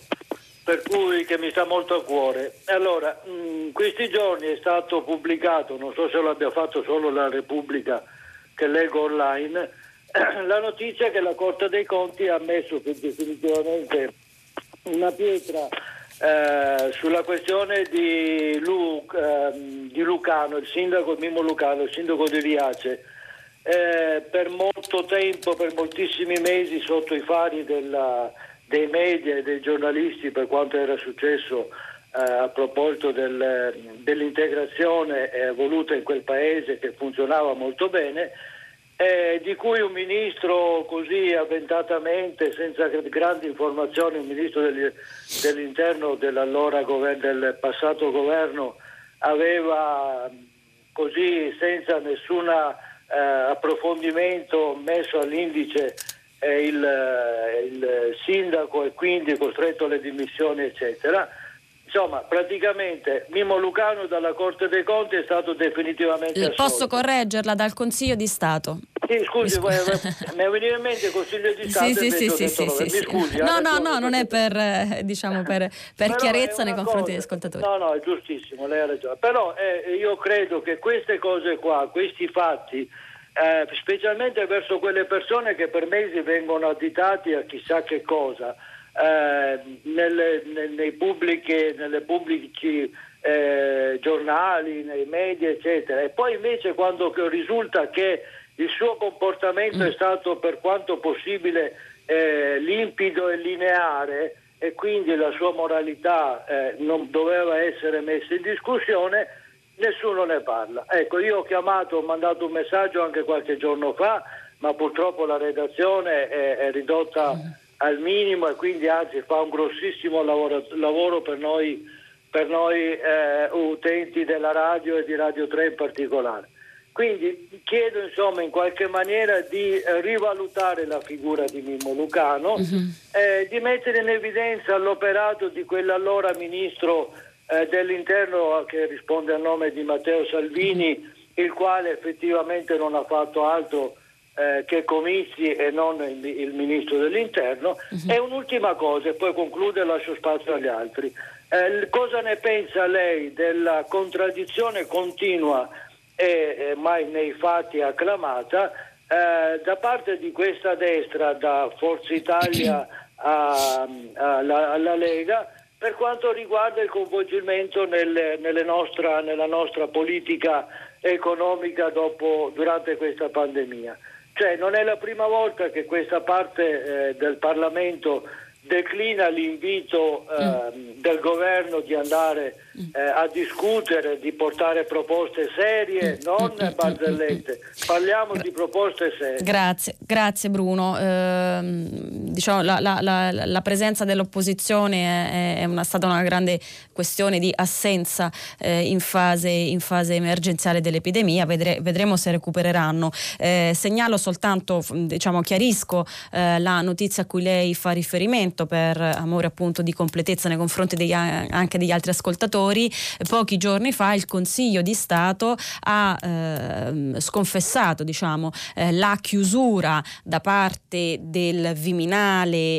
S10: per cui che mi sta molto a cuore. Allora, in questi giorni è stato pubblicato, non so se lo abbia fatto solo la Repubblica che leggo online, la notizia che la Corte dei Conti ha messo definitivamente una pietra eh, sulla questione di, Lu, eh, di, Lucano, il sindaco Mimo Lucano, il sindaco di Riace. Eh, per molto tempo, per moltissimi mesi sotto i fari della, dei media e dei giornalisti per quanto era successo eh, a proposito del, dell'integrazione voluta in quel paese che funzionava molto bene, eh, di cui un ministro così avventatamente, senza grandi informazioni, un ministro degli, dell'interno dell'allora governo, del passato governo aveva così senza nessun eh, approfondimento messo all'indice il, eh, il, sindaco e quindi costretto alle dimissioni eccetera. Insomma, praticamente Mimo Lucano dalla Corte dei Conti è stato definitivamente assolto.
S2: Posso correggerla dal Consiglio di Stato?
S10: Sì, scusi, mi è venuto in mente il Consiglio di Stato.
S2: Sì, sì, sì, sì, sì, mi scusi. No, no, no, non è per, eh, diciamo, per, per chiarezza nei confronti cosa, degli ascoltatori.
S10: No, no, è giustissimo, lei ha ragione. Però eh, io credo che queste cose qua, questi fatti, eh, specialmente verso quelle persone che per mesi vengono additati a chissà che cosa, eh, nelle, nei pubblici, nelle pubblici eh, giornali, nei media, eccetera. E poi invece quando risulta che il suo comportamento mm. è stato per quanto possibile eh, limpido e lineare e quindi la sua moralità eh, non doveva essere messa in discussione, nessuno ne parla. Ecco, io ho chiamato, ho mandato un messaggio anche qualche giorno fa, ma purtroppo la redazione è, è ridotta al minimo e quindi anzi fa un grossissimo lavoro, lavoro per noi, per noi eh, utenti della radio e di Radio 3 in particolare. Quindi chiedo insomma in qualche maniera di rivalutare la figura di Mimmo Lucano, uh-huh. eh, di mettere in evidenza l'operato di quell'allora ministro eh, dell'interno che risponde a nome di Matteo Salvini, il quale effettivamente non ha fatto altro eh, che comizi e non il, il ministro dell'interno. Uh-huh. E un'ultima cosa, e poi concludo e lascio spazio agli altri. Eh, cosa ne pensa lei della contraddizione continua e mai nei fatti acclamata eh, da parte di questa destra, da Forza Italia a, a, alla, alla Lega, per quanto riguarda il coinvolgimento nel, nostra, nella nostra politica economica dopo, durante questa pandemia. Cioè non è la prima volta che questa parte eh, del Parlamento declina l'invito eh, mm. del governo di andare eh, a discutere, di portare proposte serie, mm. non mm. barzellette. Parliamo Gra- di proposte serie.
S2: Grazie, grazie Bruno. Eh, diciamo, la, la, la, la, presenza dell'opposizione è, è una, stata una grande questione di assenza eh, in fase, in, fase, emergenziale dell'epidemia, Vedre, vedremo se recupereranno. Eh, segnalo soltanto, diciamo, chiarisco eh, la notizia a cui lei fa riferimento per amore appunto di completezza nei confronti degli, anche degli altri ascoltatori pochi giorni fa il Consiglio di Stato ha eh, sconfessato diciamo, eh, la chiusura da parte del Viminale,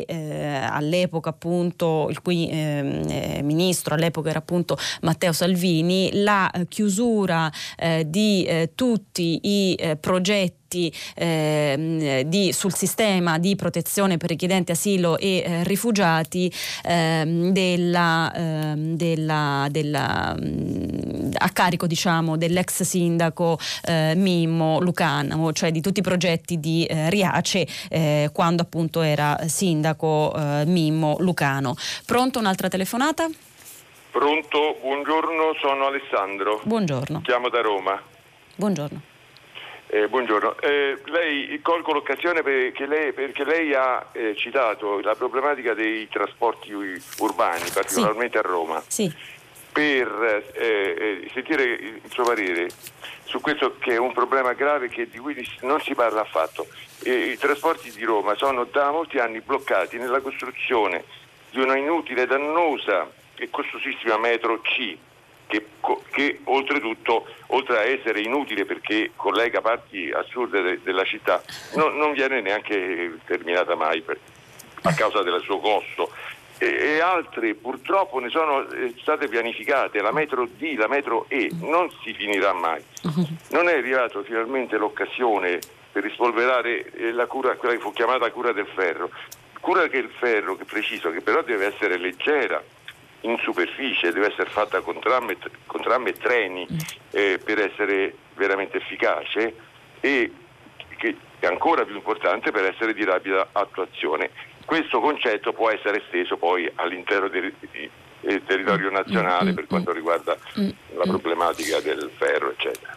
S2: eh, all'epoca appunto il cui ehm, eh, ministro all'epoca era appunto Matteo Salvini, la chiusura eh, di eh, tutti i progetti eh, di, sul sistema di protezione per richiedenti asilo e eh, rifugiati eh, della, ehm, della, della, mm, a carico diciamo, dell'ex sindaco eh, Mimmo Lucano, cioè di tutti i progetti di eh, Riace eh, quando appunto era sindaco Mimmo Lucano. Pronto un'altra telefonata?
S5: Pronto, buongiorno, sono Alessandro.
S2: Buongiorno.
S5: Chiamo da Roma.
S2: Buongiorno.
S5: Eh, buongiorno, eh, lei colgo l'occasione perché lei, perché lei ha eh, citato la problematica dei trasporti urbani, particolarmente
S2: sì.
S5: a Roma,
S2: sì.
S5: per eh, eh, sentire il suo parere su questo che è un problema grave che, di cui non si parla affatto. I trasporti di Roma sono da molti anni bloccati nella costruzione di una inutile, dannosa e costosissima metro C che, che, oltretutto, oltre a essere inutile perché collega parti assurde de, della città, no, non viene neanche terminata mai per, a causa del suo costo. E, e, altre purtroppo ne sono eh, state pianificate, la metro D, la metro E, non si finirà mai. Non è arrivata finalmente l'occasione per rispolverare eh, la cura, quella che fu chiamata cura del ferro. Cura del ferro, che preciso, che però deve essere leggera, in superficie, deve essere fatta con tram e, con tram e treni mm. eh, per essere veramente efficace e che è ancora più importante per essere di rapida attuazione. Questo concetto può essere esteso poi all'intero del territorio mm. nazionale mm. per quanto riguarda la problematica del ferro, eccetera.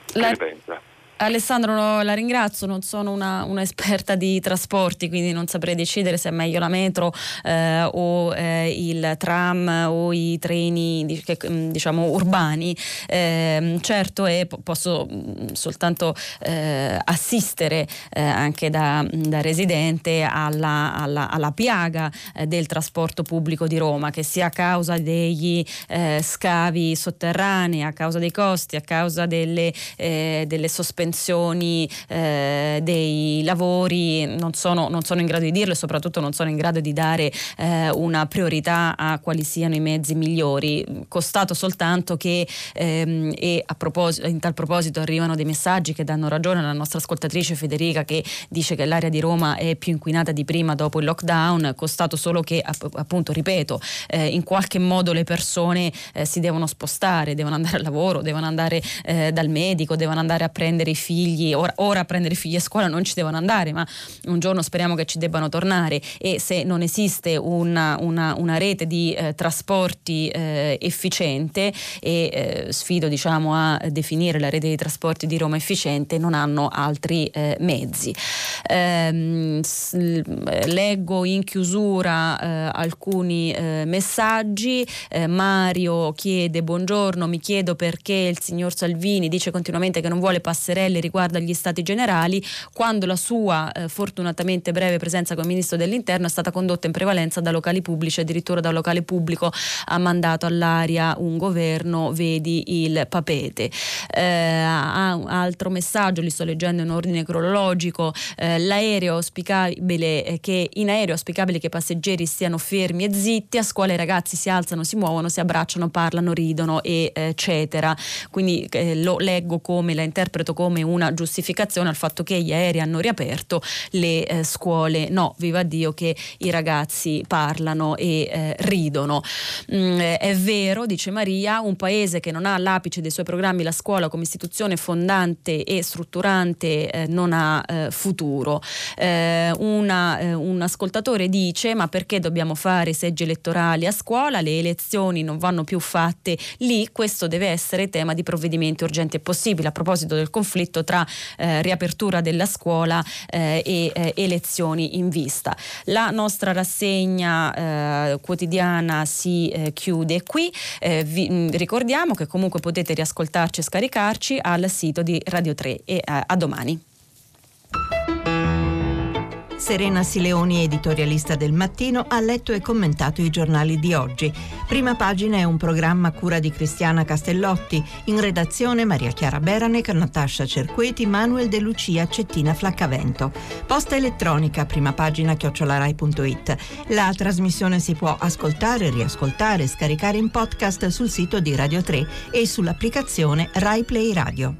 S5: La...
S2: Alessandro la ringrazio, non sono una, un'esperta di trasporti, quindi non saprei decidere se è meglio la metro eh, o eh, il tram o i treni mm, diciamo urbani. Eh, certo è, posso mm, soltanto eh, assistere eh, anche da, da, residente alla, alla, alla piaga eh, del trasporto pubblico di Roma, che sia a causa degli scavi sotterranei, a causa dei costi, a causa delle, delle sospensioni sospensioni eh, dei lavori, non sono, non sono, in grado di dirlo e soprattutto non sono in grado di dare eh, una priorità a quali siano i mezzi migliori. Costato soltanto che ehm, e in tal proposito arrivano dei messaggi che danno ragione alla nostra ascoltatrice Federica che dice che l'area di Roma è più inquinata di prima dopo il lockdown, costato solo che appunto, ripeto, eh, in qualche modo le persone eh, si devono spostare, devono andare al lavoro, devono andare eh, dal medico, devono andare a prendere i figli, ora, ora, a prendere i figli a scuola non ci devono andare, ma un giorno speriamo che ci debbano tornare e se non esiste una, una, una rete di eh, trasporti eh, efficiente e eh, sfido diciamo, a definire la rete di trasporti di Roma efficiente, non hanno altri eh, mezzi. Ehm, leggo in chiusura eh, alcuni eh, messaggi. Mario chiede buongiorno, mi chiedo perché il signor Salvini dice continuamente che non vuole passerelle Mattarelli riguarda gli stati generali, quando la sua eh, fortunatamente breve presenza come ministro dell'interno è stata condotta in prevalenza da locali pubblici, addirittura da locale pubblico ha mandato all'aria un governo, vedi il papete. Eh, altro messaggio, li sto leggendo in ordine cronologico, eh, l'aereo auspicabile eh, che in aereo auspicabile che i passeggeri stiano fermi e zitti, a scuola i ragazzi si alzano, si muovono, si abbracciano, parlano, ridono, eccetera. Quindi eh, lo leggo come, la interpreto come come una giustificazione al fatto che gli aerei hanno riaperto, le eh, scuole no, viva Dio che i ragazzi parlano e eh, ridono. Mm, è vero, dice Maria, un paese che non ha all'apice dei suoi programmi la scuola come istituzione fondante e strutturante eh, non ha eh, futuro. Eh, una, eh, un ascoltatore dice ma perché dobbiamo fare seggi elettorali a scuola? Le elezioni non vanno più fatte lì, questo deve essere tema di provvedimenti urgenti e possibili. A proposito del conflitto conflitto tra eh, riapertura della scuola eh, e eh, elezioni in vista. La nostra rassegna eh, quotidiana si eh, chiude qui. vi mh, ricordiamo che comunque potete riascoltarci e scaricarci al sito di Radio 3 e a domani.
S1: Serena Sileoni, editorialista del mattino, ha letto e commentato i giornali di oggi. Prima pagina è un programma cura di Cristiana Castellotti, in redazione Maria Chiara Beranec, Natascia Cerqueti, Manuel De Lucia, Cettina Flaccavento. Posta elettronica, prima pagina chiocciolarai.it. La trasmissione si può ascoltare, riascoltare scaricare in podcast sul sito di Radio 3 e sull'applicazione Rai Play Radio.